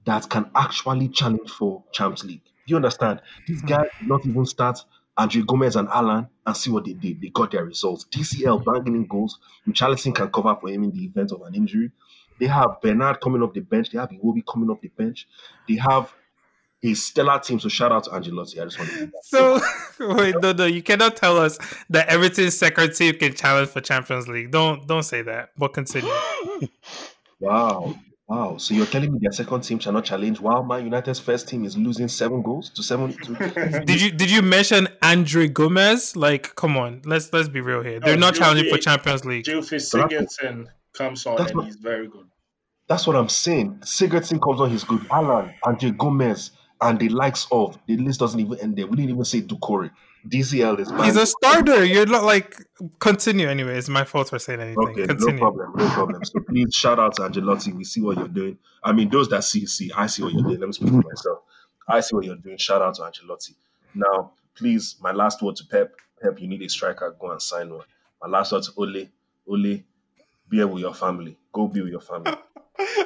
that can actually challenge for Champions League. Do you understand? These guys did not even start André Gomes and Allan and see what they did. They got their results. DCL banging in goals. Richarlison can cover for him in the event of an injury. They have Bernard coming off the bench. They have Iwobi coming off the bench. They have a stellar team. So shout out to Ancelotti. I just want to. So wait, no, no, you cannot tell us that Everton's second team can challenge for Champions League. Don't don't say that. But continue. Wow. Wow. So you're telling me their second team shall not challenge while Man United's first team is losing seven goals to seven to Did you did you mention André Gomes? Like, come on, let's let's be real here. They're No, not challenging for Champions League. Gylfi So Sigurdsson comes on that's and what- he's very good. That's what I'm saying. Sigurdsson comes on, he's good. Allan, André Gomes, and the likes of the list doesn't even end there. We didn't even say Doucouré. DCL is He's a starter. You're not like continue anyway. It's my fault for saying anything. Okay, continue. no problem, no problem. So please shout out to Ancelotti. We see what you're doing. I mean, those that see, see. I see what you're doing. Let me speak for myself. I see what you're doing. Shout out to Ancelotti. Now, please, my last word to Pep. Pep, you need a striker. Go and sign one. My last word to Ole. Ole, be with your family. Go be with your family.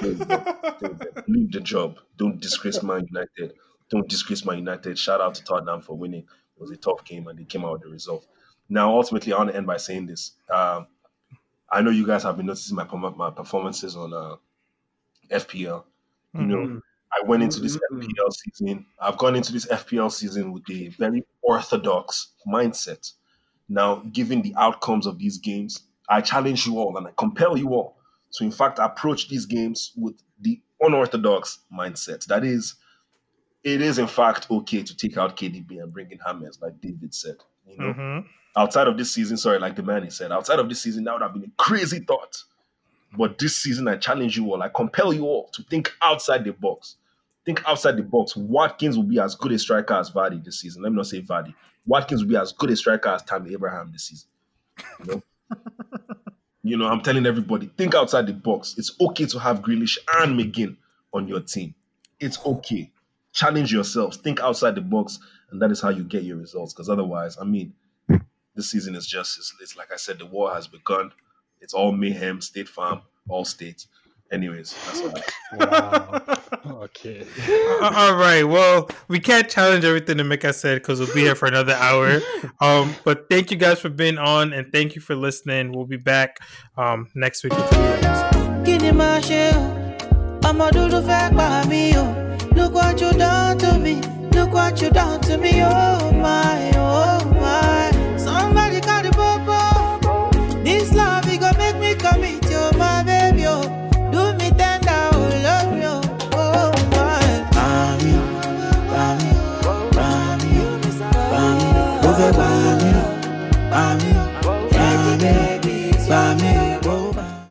There you go. There you go. Leave the job. Don't disgrace Man United. Don't disgrace Man United. Shout out to Tottenham for winning. It was a tough game and they came out with the result. Now, ultimately, I want to end by saying this. Um, I know you guys have been noticing my my performances on uh, FPL. You know, Mhm. I went into this Mhm. FPL season. I've gone into this FPL season with a very orthodox mindset. Now, given the outcomes of these games, I challenge you all and I compel you all to, in fact, approach these games with the unorthodox mindset. That is, it is in fact okay to take out KDB and bring in James, like David said. You know, Mhm. outside of this season, sorry, like the man he said, outside of this season, that would have been a crazy thought. But this season, I challenge you all, I compel you all to think outside the box. Think outside the box. Watkins will be as good a striker as Vardy this season. Let me not say Vardy. Watkins will be as good a striker as Tammy Abraham this season. You know, you know, I'm telling everybody, think outside the box. It's okay to have Grealish and McGinn on your team. It's okay. Challenge yourselves. Think outside the box, and that is how you get your results. Because otherwise, I mean, this season is just it's, it's like I said, the war has begun. It's all mayhem, state farm, all states. Anyways, that's all. Wow. okay. All right. Well, we can't challenge everything that Mika said because we'll be here for another hour. Um, but thank you guys for being on and thank you for listening. We'll be back um, next week look what you done to me. Look what you done to me. Oh my oh my